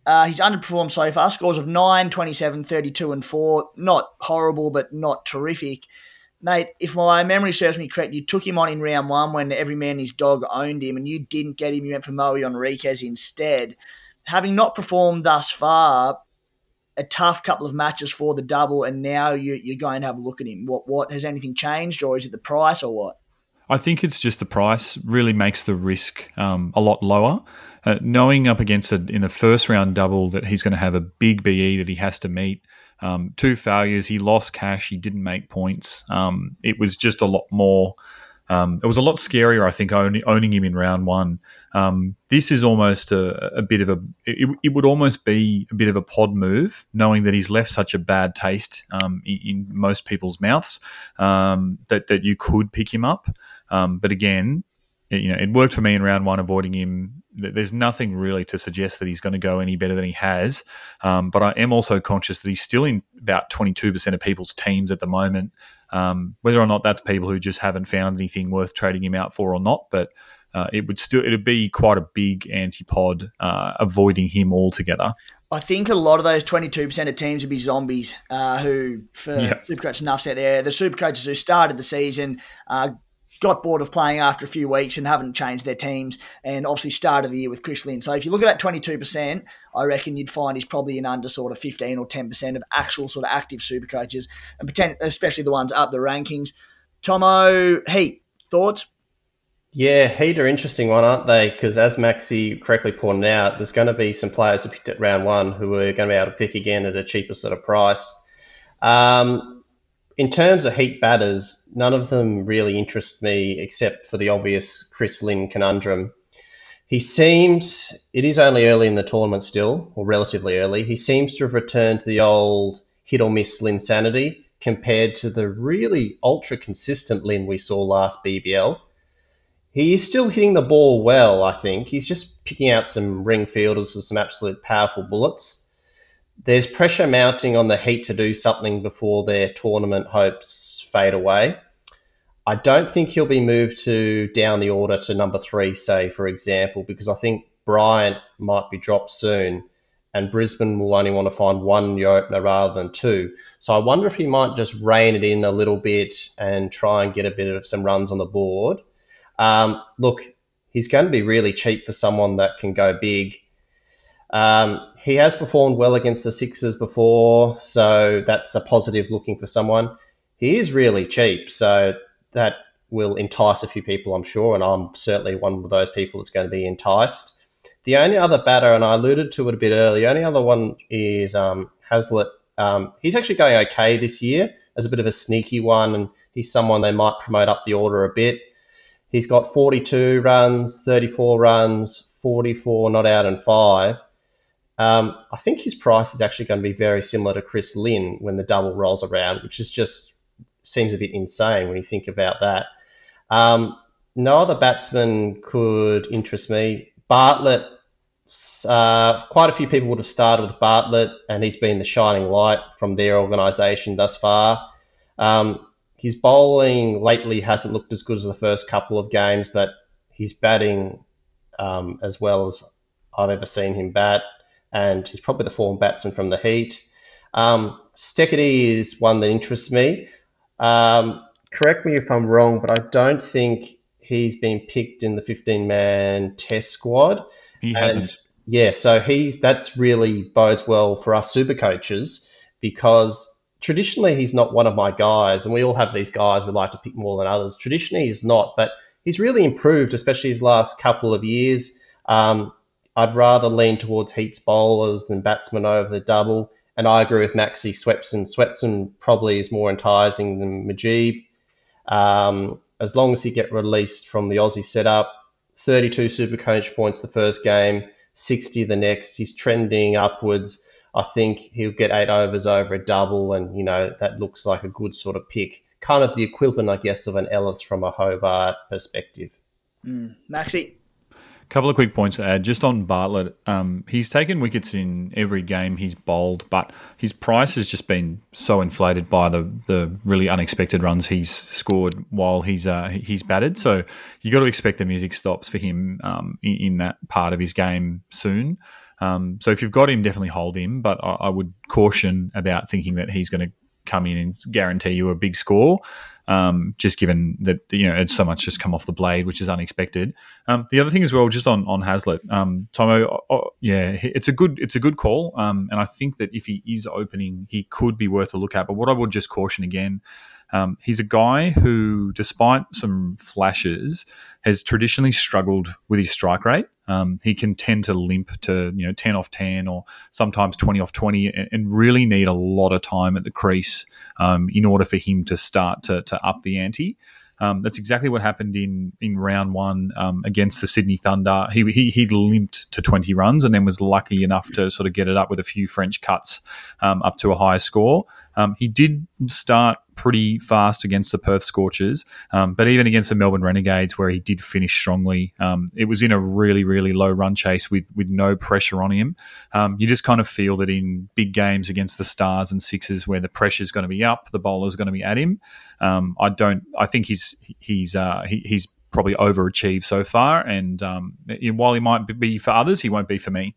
Uh, he's underperformed so far, scores of 9, 27, 32, and 4. Not horrible, but not terrific. Mate, if my memory serves me correct, you took him on in round one when every man his dog owned him, and you didn't get him. You went for Moe Henriques instead. Having not performed thus far, a tough couple of matches for the double, and now you, you're going to have a look at him. What what has anything changed, or is it the price, or what? I think it's just the price really makes the risk um, a lot lower. Uh, knowing up against it in the first round double that he's going to have a big BE that he has to meet. Um, two failures. He lost cash. He didn't make points. Um, it was just a lot more um, it was a lot scarier, I think, owning, owning him in round one. Um, this is almost a, a bit of a. It, it, would almost be a bit of a pod move, knowing that he's left such a bad taste um, in, in, most people's mouths um, that that you could pick him up. Um, but again, it, you know, it worked for me in round one, avoiding him. There's nothing really to suggest that he's going to go any better than he has. Um, but I am also conscious that he's still in about 22% of people's teams at the moment. Um, whether or not that's people who just haven't found anything worth trading him out for or not, but uh, it would still it'd be quite a big antipod uh, avoiding him altogether. I think a lot of those 22% of teams would be zombies uh, who, for yep. Supercoach Nuffs out there, the Supercoaches who started the season, uh, got bored of playing after a few weeks and haven't changed their teams, and obviously started the year with Chris Lynn. So if you look at that 22%, I reckon you'd find he's probably in under sort of 15 or 10% of actual sort of active super coaches, and especially the ones up the rankings. Thommo, Heat, thoughts? Yeah, Heat are interesting one, aren't they? Because as Maxi correctly pointed out, there's going to be some players who picked at round one who are going to be able to pick again at a cheaper sort of price. Um, in terms of heat batters, none of them really interest me except for the obvious Chris Lynn conundrum. He seems, it is only early in the tournament still, or relatively early, he seems to have returned to the old hit or miss Lynn sanity compared to the really ultra consistent Lynn we saw last BBL. He is still hitting the ball well, I think. He's just picking out some ring fielders with some absolute powerful bullets there's pressure mounting on the Heat to do something before their tournament hopes fade away. I don't think he'll be moved to down the order to number three, say, for example, because I think Bryant might be dropped soon and Brisbane will only want to find one new opener rather than two. So I wonder if he might just rein it in a little bit and try and get a bit of some runs on the board. Um, look, he's going to be really cheap for someone that can go big. Um, he has performed well against the Sixers before, so that's a positive looking for someone. He is really cheap, so that will entice a few people, I'm sure, and I'm certainly one of those people that's going to be enticed. The only other batter, and I alluded to it a bit earlier, the only other one is um, Heazlett. Um, he's actually going okay this year as a bit of a sneaky one, and he's someone they might promote up the order a bit. He's got 42 runs, 34 runs, 44 not out, and five. Um, I think his price is actually going to be very similar to Chris Lynn when the double rolls around, which is just seems a bit insane when you think about that. Um, no other batsman could interest me. Bartlett, uh, quite a few people would have started with Bartlett, and he's been the shining light from their organisation thus far. Um, his bowling lately hasn't looked as good as the first couple of games, but he's batting um, as well as I've ever seen him bat and he's probably the form batsman from the Heat. Um, Steketee is one that interests me. Um, correct me if I'm wrong, but I don't think he's been picked in the 15 man test squad. He hasn't. Yeah, so he's that's really bodes well for us super coaches because traditionally he's not one of my guys, and we all have these guys we like to pick more than others. Traditionally he's not, but he's really improved, especially his last couple of years. Um, I'd rather lean towards Heats bowlers than batsmen over the double, and I agree with Maxi Swepson. Swepson probably is more enticing than Mujeeb. Um, as long as he get released from the Aussie setup, 32 super coach points the first game, 60 the next. He's trending upwards. I think he'll get eight overs over a double, and you know that looks like a good sort of pick. Kind of the equivalent, I guess, of an Ellis from a Hobart perspective. Mm. Maxi. Couple of quick points to add. Just on Bartlett, um, he's taken wickets in every game he's bowled, but his price has just been so inflated by the the really unexpected runs he's scored while he's uh, he's batted. So you got to expect the music stops for him um, in, in that part of his game soon. Um, so if you've got him, definitely hold him. But I, I would caution about thinking that he's going to come in and guarantee you a big score. Um, just given that you know it's so much just come off the blade, which is unexpected. Um, the other thing as well, just on on Heazlett, um, Thommo, oh, yeah, it's a good it's a good call, um, and I think that if he is opening, he could be worth a look at. But what I would just caution again, um, he's a guy who, despite some flashes, has traditionally struggled with his strike rate. Um, he can tend to limp to you know ten off ten or sometimes twenty off twenty, and, and really need a lot of time at the crease um, in order for him to start to, to up the ante. Um, that's exactly what happened in in round one um, against the Sydney Thunder. He, he he limped to twenty runs and then was lucky enough to sort of get it up with a few French cuts um, up to a high score. Um, he did start pretty fast against the Perth Scorchers, um, but even against the Melbourne Renegades, where he did finish strongly, um, it was in a really, really low run chase with with no pressure on him. Um, you just kind of feel that in big games against the Stars and Sixers, where the pressure's going to be up, the bowler's going to be at him. Um, I don't. I think he's he's uh, he, he's probably overachieved so far, and um, while he might be for others, he won't be for me.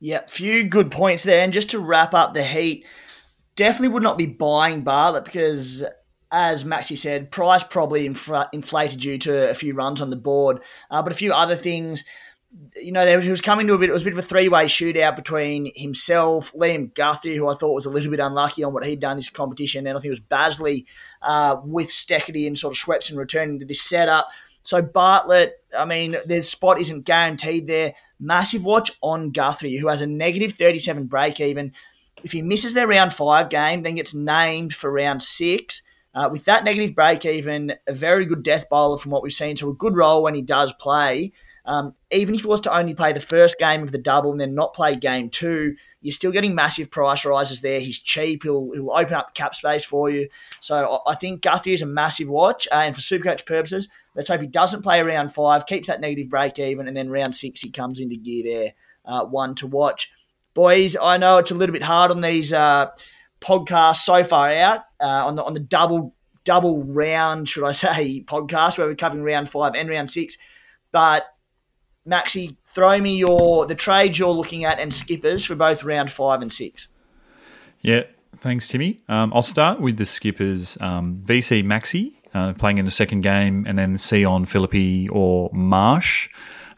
Yeah, few good points there. And just to wrap up the heat, definitely would not be buying Bartlett because, as Maxi said, price probably infl- inflated due to a few runs on the board, uh, but a few other things. You know, there, he was coming to a bit. It was a bit of a three-way shootout between himself, Liam Guthrie, who I thought was a little bit unlucky on what he'd done this competition, and I think it was Bazley uh, with Steketee and sort of Swepson returning to this setup. So Bartlett, I mean, their spot isn't guaranteed there. Massive watch on Guthrie, who has a negative 37 break even. If he misses their round five game, then gets named for round six. Uh, with that negative break even, a very good death bowler from what we've seen. So a good role when he does play. Um, even if he was to only play the first game of the double and then not play game two, you're still getting massive price rises there. He's cheap. He'll, he'll open up cap space for you. So I think Guthrie is a massive watch. Uh, and for Supercoach purposes, let's hope he doesn't play round five, keeps that negative break even, and then round six he comes into gear there. Uh, one to watch. Boys, I know it's a little bit hard on these uh, podcasts so far out uh, on the on the double double round, should I [laughs] say, podcast where we're covering round five and round six. But Maxi, throw me your the trades you're looking at and skippers for both round five and six. Yeah, thanks, Timmy. Um, I'll start with the skippers um, VC Maxi uh, playing in the second game, and then Sion Philippe or Marsh.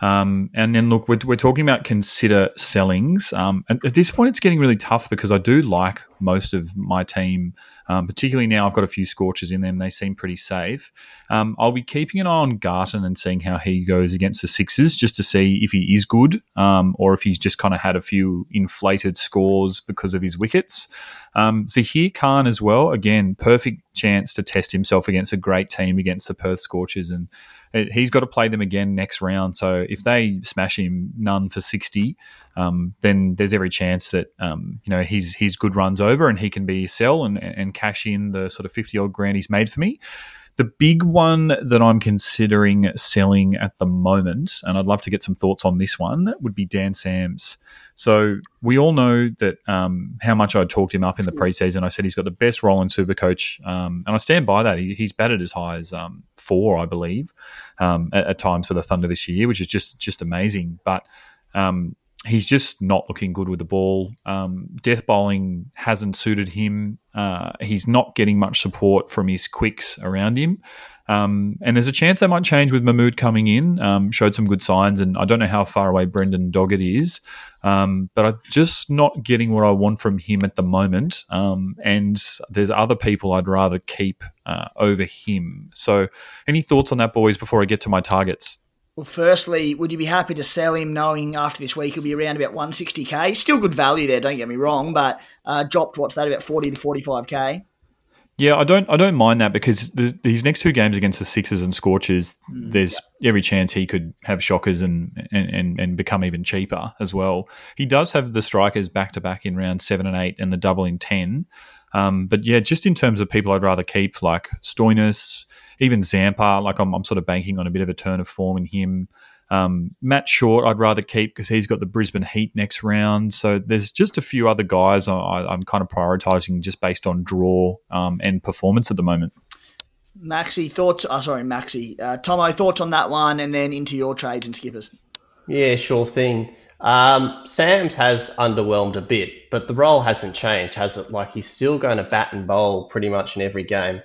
Um, and then look, we're, we're talking about consider sellings. Um, at, this point, it's getting really tough because I do like most of my team, um, particularly now I've got a few scorches in them. They seem pretty safe. Um, I'll be keeping an eye on Garton and seeing how he goes against the Sixers just to see if he is good um, or if he's just kind of had a few inflated scores because of his wickets. Um, Zahir Khan as well. Again, perfect chance to test himself against a great team against the Perth Scorchers, and he's got to play them again next round. So if they smash him none for sixty, um, then there's every chance that um, you know his his good runs over and he can be sell and and cash in the sort of fifty odd grand he's made for me. The big one that I'm considering selling at the moment, and I'd love to get some thoughts on this one, would be Dan Sams. So we all know that um, how much I talked him up in the preseason. I said he's got the best role in Supercoach, um, and I stand by that. He, he's batted as high as um, four, I believe, um, at, at, times for the Thunder this year, which is just just amazing. But um, he's just not looking good with the ball. Um, death bowling hasn't suited him. Uh, he's not getting much support from his quicks around him. Um, and there's a chance that might change with Mahmood coming in. Um, showed some good signs, and I don't know how far away Brendan Doggett is, um, but I'm just not getting what I want from him at the moment. Um, and there's other people I'd rather keep uh, over him. So, any thoughts on that, boys, before I get to my targets? Well, firstly, would you be happy to sell him knowing after this week he'll be around about 160k? Still good value there, don't get me wrong, but uh, dropped, what's that, about 40 to 45k? Yeah, I don't. I don't mind that because these next two games against the Sixers and Scorchers, mm, there's yeah. every chance he could have shockers and, and and become even cheaper as well. He does have the strikers back to back in round seven and eight, and the double in ten. Um, but yeah, just in terms of people I'd rather keep, like Stoinis, even Zampa, like I'm, I'm sort of banking on a bit of a turn of form in him. Um, Matt Short, I'd rather keep because he's got the Brisbane Heat next round. So there's just a few other guys I, am kind of prioritising just based on draw um, and performance at the moment. Maxi, thoughts? Oh, sorry, Maxi. Uh, Thommo, thoughts on that one and then into your trades and skippers? Yeah, sure thing. Um, Sams has underwhelmed a bit, but the role hasn't changed, has it? Like he's still going to bat and bowl pretty much in every game.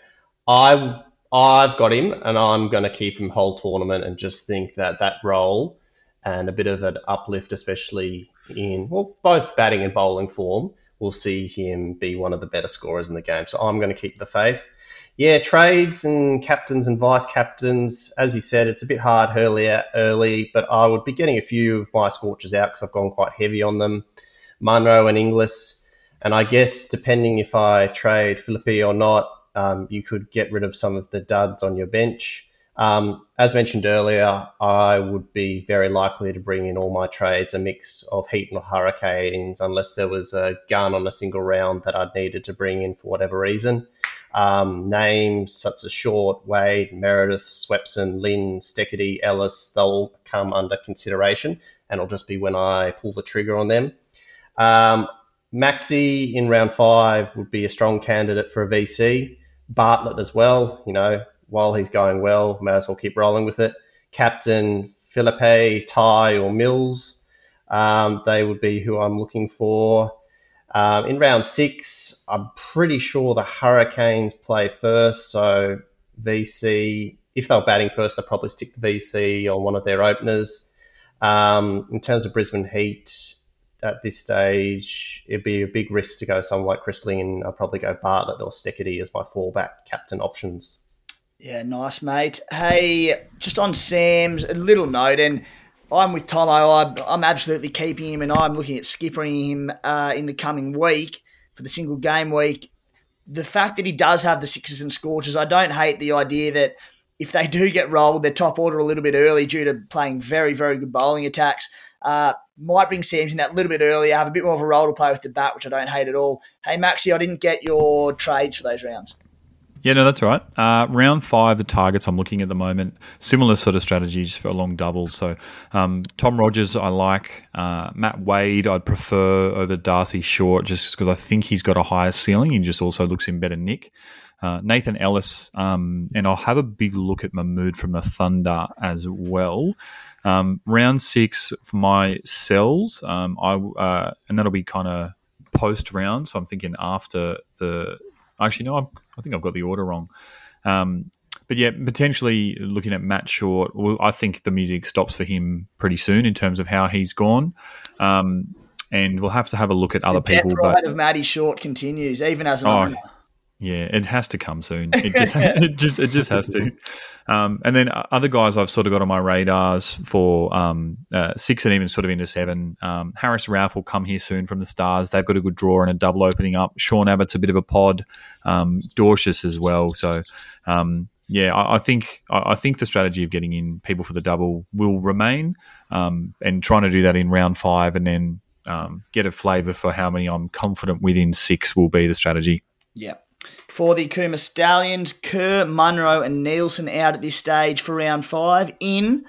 I I've got him, and I'm going to keep him whole tournament, and just think that that role and a bit of an uplift, especially in well both batting and bowling form, will see him be one of the better scorers in the game. So I'm going to keep the faith. Yeah, trades and captains and vice captains, as you said, it's a bit hard early, early, but I would be getting a few of my scorchers out because I've gone quite heavy on them. Munro and Inglis, and I guess depending if I trade Philippe or not, um, you could get rid of some of the duds on your bench. Um, as mentioned earlier, I would be very likely to bring in all my trades a mix of heat and hurricanes, unless there was a gun on a single round that I'd needed to bring in for whatever reason. Um, names such as Short, Wade, Meredith, Swepson, Lynn, Steketee, Ellis, they'll come under consideration, and it'll just be when I pull the trigger on them. Um, Maxi in round five would be a strong candidate for a VC. Bartlett as well. You know, while he's going well, may as well keep rolling with it. Captain Philippe, Tye, or Mills, um, they would be who I'm looking for. Um, in round six, I'm pretty sure the Hurricanes play first, so VC. If they're batting first, they'll probably stick the VC on one of their openers. Um, in terms of Brisbane Heat, at this stage, it'd be a big risk to go someone like Lynn. I'd probably go Bartlett or Steketee as my fallback captain options. Yeah, nice, mate. Hey, just on Sams, a little note, and I'm with Thommo. I'm, I'm absolutely keeping him, and I'm looking at skipping him uh, in the coming week for the single game week. The fact that he does have the sixes and scorches, I don't hate the idea that if they [laughs] do get rolled, they're top order a little bit early due to playing very, very good bowling attacks. Uh, might bring Sams in that little bit earlier, have a bit more of a role to play with the bat, which I don't hate at all. Hey, Maxie, I didn't get your trades for those rounds. Yeah, no, that's right. Uh, round five, the targets I'm looking at the moment, similar sort of strategies for long doubles. So um, Tom Rogers, I like. Uh, Matt Wade, I'd prefer over Darcy Short just because I think he's got a higher ceiling. He just also looks in better nick. Uh, Nathan Ellis, um, and I'll have a big look at Mahmood from the Thunder as well. Um, round six for my cells, um, I uh, and that'll be kind of post round. So I'm thinking after the. Actually, no, I'm, i think I've got the order wrong. Um, but yeah, potentially looking at Matt Short, well, I think the music stops for him pretty soon in terms of how he's gone. Um, and we'll have to have a look at other the people. The but of Matty Short continues, even as an oh, yeah, it has to come soon. It just, [laughs] [laughs] it just, it just has to. Um, and then other guys I've sort of got on my radars for um, uh, six and even sort of into seven. Um, Haris Rauf will come here soon from the Stars. They've got a good draw and a double opening up. Sean Abbott's a bit of a pod. Um, as well. So um, yeah, I, I think I, I, think the strategy of getting in people for the double will remain, um, and trying to do that in round five and then um, get a flavour for how many I'm confident within six will be the strategy. Yeah. For the Cooma Stallions, Kerr, Munro, and Nielsen out at this stage for round five. In,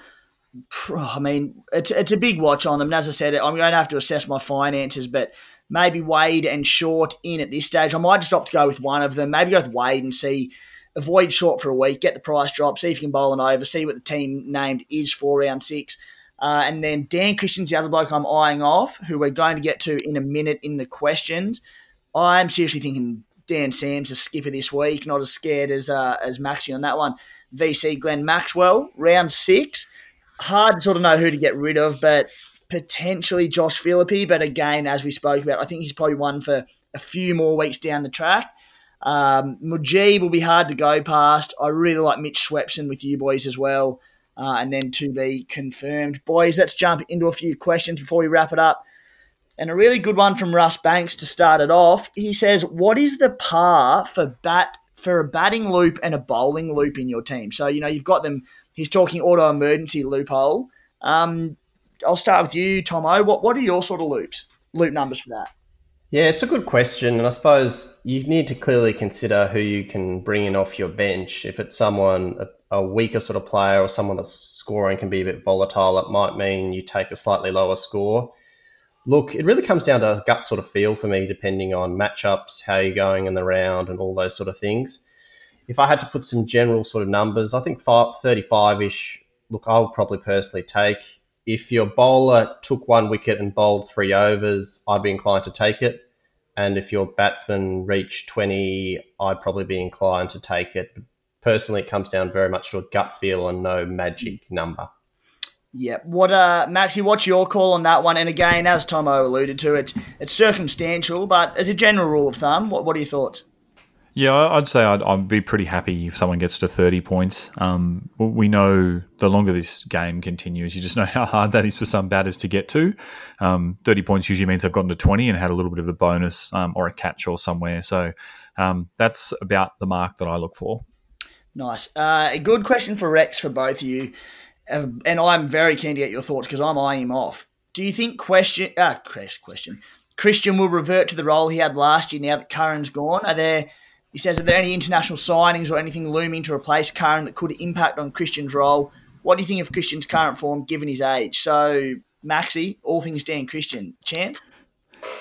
I mean, it's, it's a big watch on them. And as I said, I'm going to have to assess my finances, but maybe Wade and Short in at this stage. I might just opt to go with one of them. Maybe go with Wade and see, avoid Short for a week, get the price drop, see if you can bowl an over, see what the team named is for round six. Uh, and then Dan Christian's the other bloke I'm eyeing off, who we're going to get to in a minute in the questions. I'm seriously thinking Dan Sam's a skipper this week, not as scared as uh, as Maxi on that one. VC Glenn Maxwell, round six. Hard to sort of know who to get rid of, but potentially Josh Philippe. But again, as we spoke about, I think he's probably one for a few more weeks down the track. Um, Mujeeb will be hard to go past. I really like Mitch Swepson with you boys as well. Uh, and then to be confirmed. Boys, let's jump into a few questions before we wrap it up. And a really good one from Russ Banks to start it off. He says, "What is the par for bat for a batting loop and a bowling loop in your team?" So you know you've got them. He's talking auto emergency loophole. Um, I'll start with you, Thommo. What what are your sort of loops, loop numbers for that? Yeah, it's a good question, and I suppose you need to clearly consider who you can bring in off your bench. If it's someone a, a weaker sort of player or someone that's scoring can be a bit volatile, it might mean you take a slightly lower score. Look, it really comes down to gut sort of feel for me, depending on matchups, how you're going in the round, and all those sort of things. If I had to put some general sort of numbers, I think 35 ish, look, I would probably personally take if your bowler took one wicket and bowled three overs, I'd be inclined to take it. And if your batsman reached 20, I'd probably be inclined to take it. Personally, it comes down very much to a gut feel and no magic number. Yeah. What, uh, Maxie, what's your call on that one? And again, as Thommo alluded to, it's it's circumstantial, but as a general rule of thumb, what, what are your thoughts? Yeah, I'd say I'd, I'd, be pretty happy if someone gets to 30 points. Um, we know the longer this game continues, you just know [laughs] how hard that is for some batters to get to. Um, 30 points usually means they've gotten to 20 and had a little bit of a bonus um, or a catch or somewhere. So um, that's about the mark that I look for. Nice. Uh, a good question for Rex for both of you. Uh, and I'm very keen to get your thoughts because I'm eyeing him off. Do you think question, uh, question Christian will revert to the role he had last year now that Curran's gone? Are there he says, Are there any international signings or anything looming to replace Curran that could impact on Christian's role? What do you think of Christian's current form given his age? So, Maxi, all things Dan Christian, chance?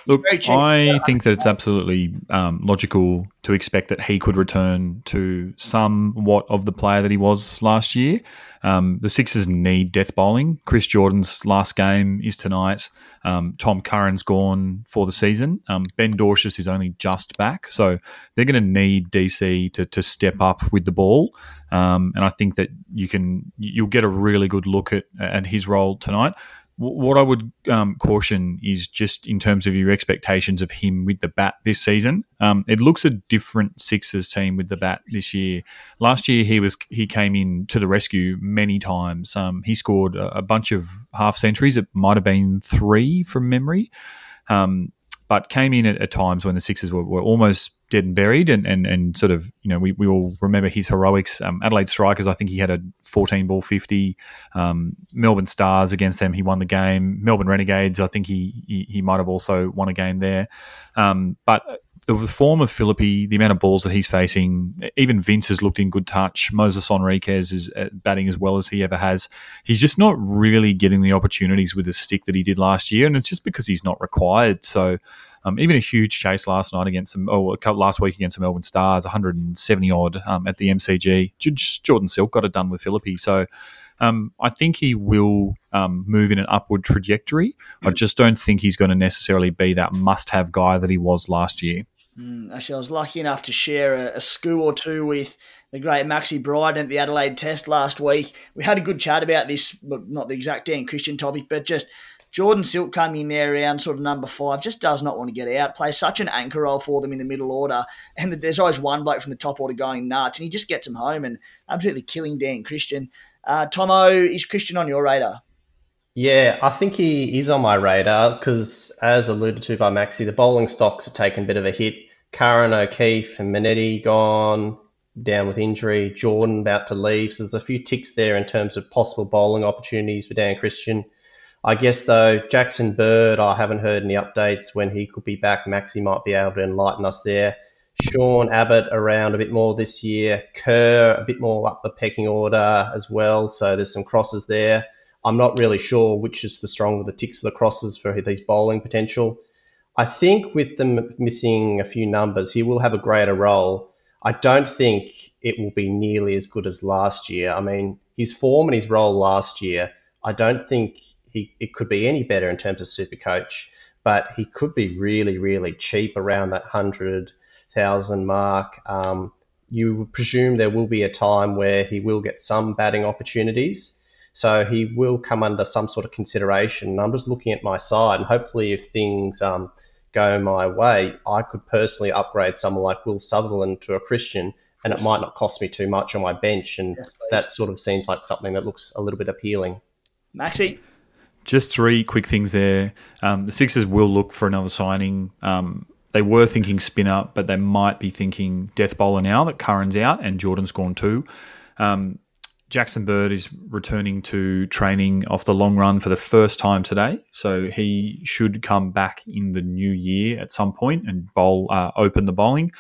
Look, I think that it's absolutely um, logical to expect that he could return to somewhat of the player that he was last year. Um, the Sixers need death bowling. Chris Jordan's last game is tonight. Um, Tom Curran's gone for the season. Um, ben Dwarshuis is only just back, so they're going to need DC to to step up with the ball. Um, and I think that you can you'll get a really good look at at his role tonight what I would um, caution is just in terms of your expectations of him with the bat this season. Um, it looks a different Sixers team with the bat this year. Last year he was he came in to the rescue many times. Um, he scored a, bunch of half centuries. It might have been three from memory. Um, but came in at, at times when the Sixers were, were, almost dead and buried, and, and, and sort of you know we, we all remember his heroics. Um, Adelaide Strikers, I think he had a 14 ball 50. Um, Melbourne Stars against them, he won the game. Melbourne Renegades, I think he he, he might have also won a game there. Um, but the form of Philippe, the amount of balls that he's facing, even Vince has looked in good touch. Moises Henriques is uh, batting as well as he ever has. He's just not really getting the opportunities with the stick that he did last year, and it's just because he's not required. So, um, even a huge chase last night against them, oh, last week against the Melbourne Stars, 170 odd um, at the MCG. Jordan Silk got it done with Philippe. So, um, I think he will um, move in an upward trajectory. I just don't think he's going to necessarily be that must have guy that he was last year. Mm, actually, I was lucky enough to share a, a school or two with the great Maxi Bryden at the Adelaide Test last week. We had a good chat about this, but not the exact Dan Christian topic, but just Jordan Silk coming in there around sort of number five, just does not want to get out, plays such an anchor role for them in the middle order. And there's always one bloke from the top order going nuts, and he just gets them home and absolutely killing Dan Christian. Uh, Thommo, is Christian on your radar? Yeah, I think he is on my radar because, as alluded to by Maxi, the bowling stocks have taken a bit of a hit Curran, O'Keefe, and Manenti gone down with injury. Jordan about to leave. So there's a few ticks there in terms of possible bowling opportunities for Dan Christian. I guess though Jackson Bird, I haven't heard any updates when he could be back. Maxi might be able to enlighten us there. Sean Abbott around a bit more this year. Kerr a bit more up the pecking order as well. So there's some crosses there. I'm not really sure which is the stronger the ticks of the crosses for these bowling potential. I think with them missing a few numbers, he will have a greater role. I don't think it will be nearly as good as last year. I mean, his form and his role last year I don't think he it could be any better in terms of super coach, but he could be really, really cheap around that hundred thousand mark. Um, you presume there will be a time where he will get some batting opportunities. So he will come under some sort of consideration. I'm just looking at my side, and hopefully, if things um, go my way, I could personally upgrade someone like Will Sutherland to a Christian, and it might not cost me too much on my bench. And yes, that sort of seems like something that looks a little bit appealing. Maxi? Just three quick things there. Um, the Sixers will look for another signing. Um, they were thinking spinner, but they might be thinking death bowler now that Curran's out and Jordan's gone too. Um, Jackson Bird is returning to training off the long run for the first time today, so he should come back in the new year at some point and bowl uh, open the bowling.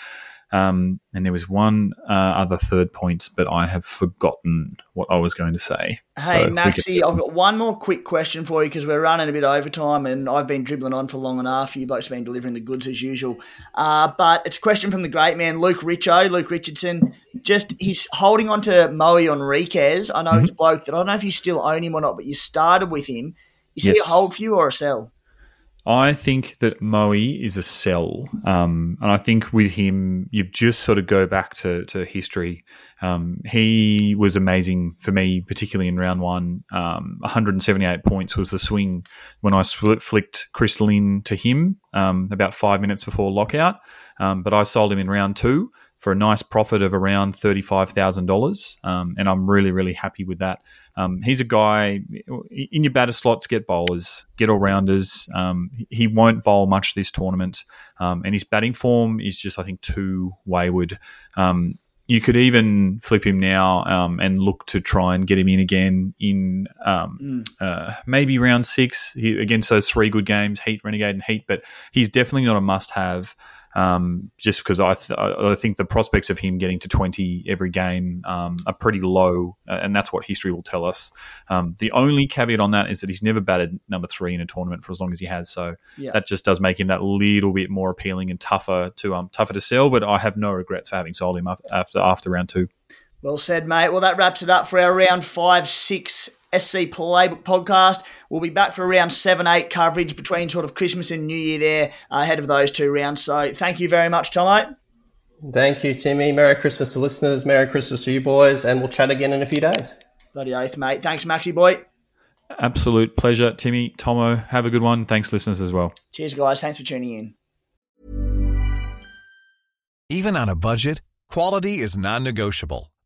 Um, and there was one uh, other third point, but I have forgotten what I was going to say. Hey, so Maxi, I've got one more quick question for you because we're running a bit over time and I've been dribbling on for long enough. You blokes have been delivering the goods as usual. Uh, but it's a question from the great man, Luke Richo, Luke Richardson. Just he's holding on to Moe Henriques. I know mm-hmm. he's a bloke that I don't know if you still own him or not, but you started with him. Is yes. he a hold for you or a sell? I think that Moe is a sell, um, and I think with him, you just sort of go back to, to history. Um, he was amazing for me, particularly in round one. Um, 178 points was the swing when I flicked Chris Lynn to him um, about five minutes before lockout. Um, but I sold him in round two for a nice profit of around $35,000. Um, and I'm really, really happy with that. Um, he's a guy in your batter slots, get bowlers, get all rounders. Um, he won't bowl much this tournament. Um, and his batting form is just, I think, too wayward. Um, you could even flip him now um, and look to try and get him in again in mm. uh, maybe round six he, against those three good games, Heat, Renegade, and Heat. But he's definitely not a must have um, just because I, th- I think the prospects of him getting to 20 every game um, are pretty low, uh, and that's what history will tell us. Um, the only caveat on that is that he's never batted number three in a tournament for as long as he has, so yeah. that just does make him that little bit more appealing and tougher to um, tougher to sell. But I have no regrets for having sold him after after round two. Well said, mate. Well, that wraps it up for our round five, six SC Playbook podcast. We'll be back for around 7 8 coverage between sort of Christmas and New Year there uh, ahead of those two rounds. So thank you very much, Thommo. Thank you, Timmy. Merry Christmas to listeners. Merry Christmas to you boys. And we'll chat again in a few days. Bloody oath, mate. Thanks, Maxi boy. Absolute pleasure, Timmy. Thommo, have a good one. Thanks, listeners, as well. Cheers, guys. Thanks for tuning in. Even on a budget, quality is non negotiable.